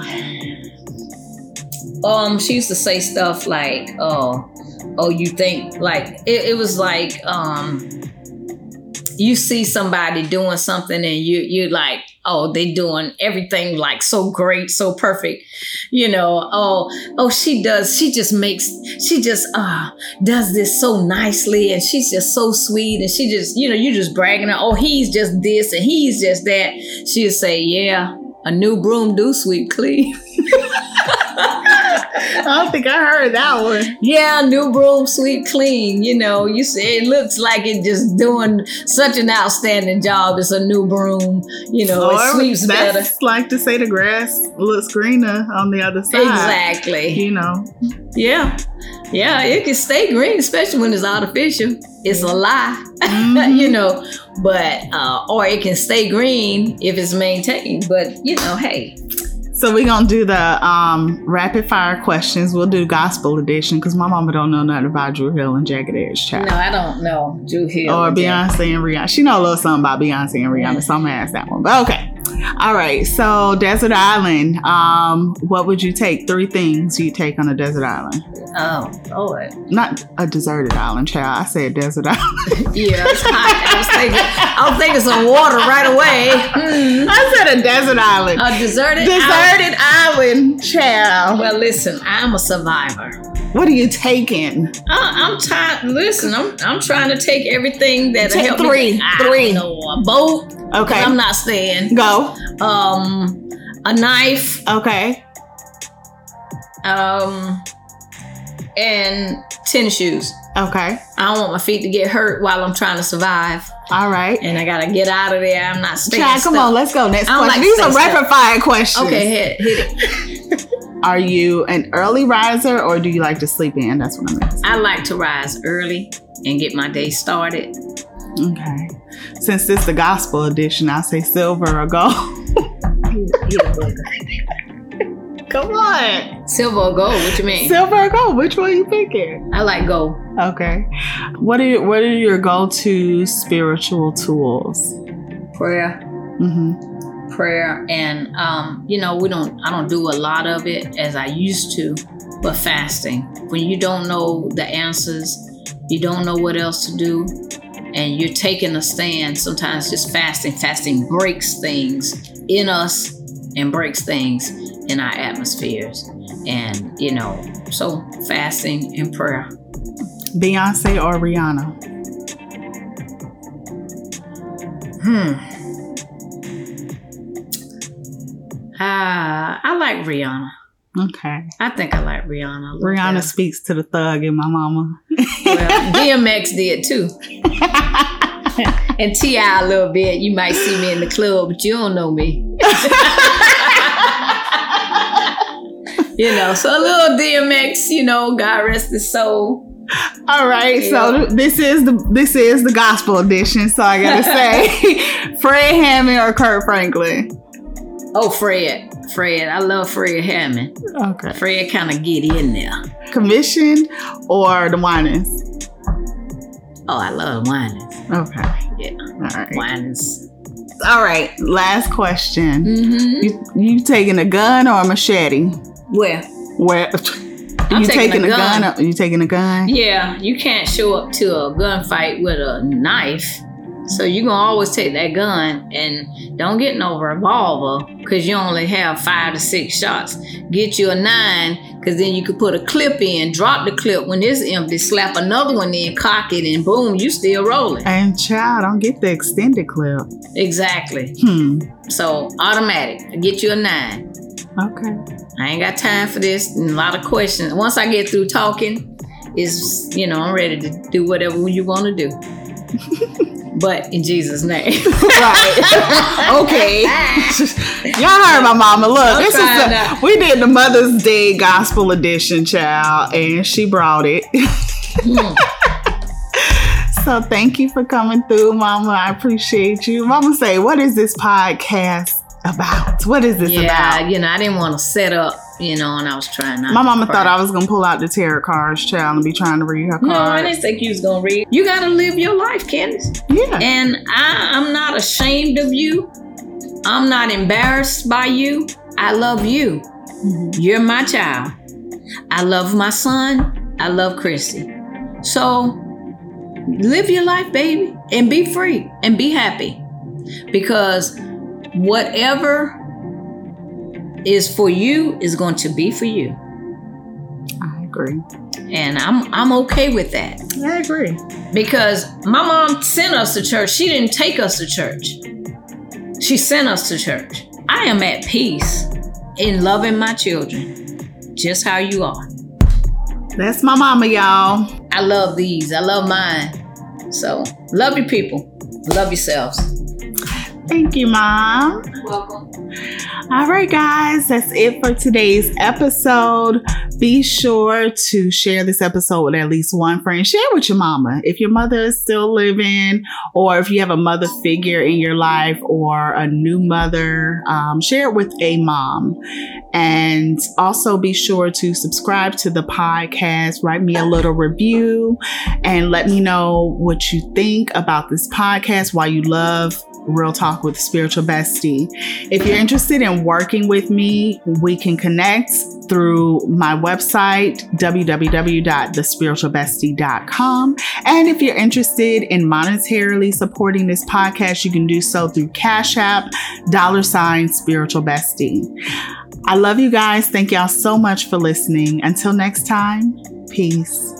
B: Um she used to say stuff like oh oh you think like it, it was like um you see somebody doing something and you you're like oh they doing everything like so great so perfect you know oh oh she does she just makes she just uh does this so nicely and she's just so sweet and she just you know you just bragging her oh he's just this and he's just that. She'll say yeah a new broom do sweep clean [LAUGHS]
A: I don't think I heard that one.
B: Yeah, new broom, sweep clean. You know, you say it looks like it just doing such an outstanding job. It's a new broom. You know, it sweeps better.
A: like to say the grass looks greener on the other side.
B: Exactly.
A: You know.
B: Yeah. Yeah, it can stay green, especially when it's artificial. It's a lie.
A: Mhm. [LAUGHS]
B: you know, but uh, or it can stay green if it's maintained. But you know, hey,
A: So we're gonna do the um, rapid fire questions. We'll do gospel edition because my mama don't know nothing about Dru Hill and Jagged Edge
B: no, I don't know Dru Hill
A: Or
B: Jack-
A: Beyonce and Rihanna. She know a little something about Beyonce and Rihanna, so I'm gonna ask that one. But okay. All right. So Desert Island. Um, what would you take? Three things you take on a desert island.
B: Oh, Lord.
A: Not a deserted island, child. I said desert [LAUGHS] island.
B: Yeah, it's hot. I was thinking, I was thinking some water right away. Hmm.
A: I said a desert island.
B: A deserted. island.
A: deserted island, child.
B: Well, listen, I'm a survivor.
A: What are you taking?
B: I, I'm trying. Listen, I'm I'm trying to take everything that
A: Take
B: help
A: three,
B: Me.
A: Three.
B: know, a boat.
A: Okay.
B: I'm not staying.
A: Go.
B: Um, a knife.
A: Okay.
B: Um, and tennis shoes.
A: Okay.
B: I don't want my feet to get hurt while I'm trying to survive,
A: All right.
B: and I gotta get out of there. I'm not staying.
A: Child, come on, let's go. Next
B: I
A: question.
B: like
A: These are
B: stay
A: rapid fire questions.
B: Okay, hit hit it. [LAUGHS]
A: Are you an early riser or do you like to sleep in? That's what I'm asking.
B: I like to rise early and get my day started.
A: Okay. Since this is the gospel edition, I'll say silver or gold. [LAUGHS] [LAUGHS] Come on.
B: Silver or gold? What you mean?
A: Silver or gold? Which one are you picking?
B: I like gold.
A: Okay. What are what are your go-to spiritual tools?
B: Prayer,
A: Mm-hmm.
B: prayer, and um, you know we don't. I don't do a lot of it as I used to, but fasting. When you don't know the answers, you don't know what else to do, and you're taking a stand. Sometimes just fasting. Fasting breaks things in us and breaks things in our atmospheres, and you know. So fasting and prayer.
A: Beyonce or Rihanna?
B: Hmm. Ah, I like Rihanna.
A: Okay.
B: I think I like Rihanna.
A: Rihanna
B: better.
A: speaks to the thug in my mama.
B: Well, [LAUGHS] DMX did too, [LAUGHS] and Ti a little bit. You might see me in the club, but you don't know me. [LAUGHS] you know, so a little DMX. You know, God rest his soul.
A: All right, so this is the this is the gospel edition. So I gotta [LAUGHS] say, Fred Hammond or Kirk Franklin.
B: Oh, Fred, Fred. I love Fred Hammond.
A: Okay.
B: Fred kind of get in there.
A: Commission or the Winans.
B: Oh, I love Winans.
A: Okay.
B: Yeah.
A: right.
B: Ones.
A: All right. Last question.
B: Mm-hmm.
A: You, you taking a gun or a machete?
B: Well,
A: Where
B: I'm
A: you
B: taking a
A: a
B: gun.
A: gun? you taking a gun?
B: yeah, you can't show up to a gunfight with a knife. So you're gonna always take that gun and don't get no revolver because you only have five to six shots. Get you a nine because then you could put a clip in, drop the clip when it's empty, slap another one in, cock it, and boom, you still rolling.
A: And child, don't get the extended clip.
B: Exactly.
A: Hmm.
B: So automatic. Get you a nine.
A: Okay.
B: I ain't got time for this. And a lot of questions. Once I get through talking, is you know I'm ready to do whatever you want to do. [LAUGHS] but in Jesus' name.
A: Right. okay. [LAUGHS] Y'all heard my mama. Look,
B: I'm
A: this is the, we did the Mother's Day Gospel Edition, child, and she brought it.
B: Hmm. [LAUGHS]
A: so thank you for coming through, Mama. I appreciate you. Mama say, what is this podcast about? What is this
B: yeah,
A: about?
B: you know I didn't want to set up, you know, and I was trying not.
A: My mama thought I was gonna pull out the tarot cards, child, and be trying to read her cards.
B: No, I didn't think you was gonna read. You gotta live your life, Candace.
A: yeah.
B: And I, I'm not ashamed of you. I'm not embarrassed by you. I love you.
A: Mhm.
B: You're my child. I love my son. I love Christy. So live your life, baby, and be free and be happy. Because whatever is for you is going to be for you.
A: I agree.
B: And I'm I'm okay with that.
A: I agree.
B: Because my mom sent us to church. She didn't take us to church. She sent us to church. I am at peace in loving my children, just how you are.
A: That's my mama, y'all.
B: I love these. I love mine. So love your people. Love yourselves.
A: Thank you, Mom.
B: Welcome.
A: All right, guys, that's it for today's episode. Be sure to share this episode with at least one friend. Share with your mama. If your mother is still living, or if you have a mother figure in your life, or a new mother, um, share it with a mom. And also be sure to subscribe to the podcast, write me a little review, and let me know what you think about this podcast, why you love Real Talk with Spiritual Bestie. If you're interested in working with me, we can connect through my website, www.thespiritualbestie.com. And if you're interested in monetarily supporting this podcast, you can do so through Cash App, dollar sign spiritual bestie. I love you guys. Thank y'all so much for listening. Until next time, peace.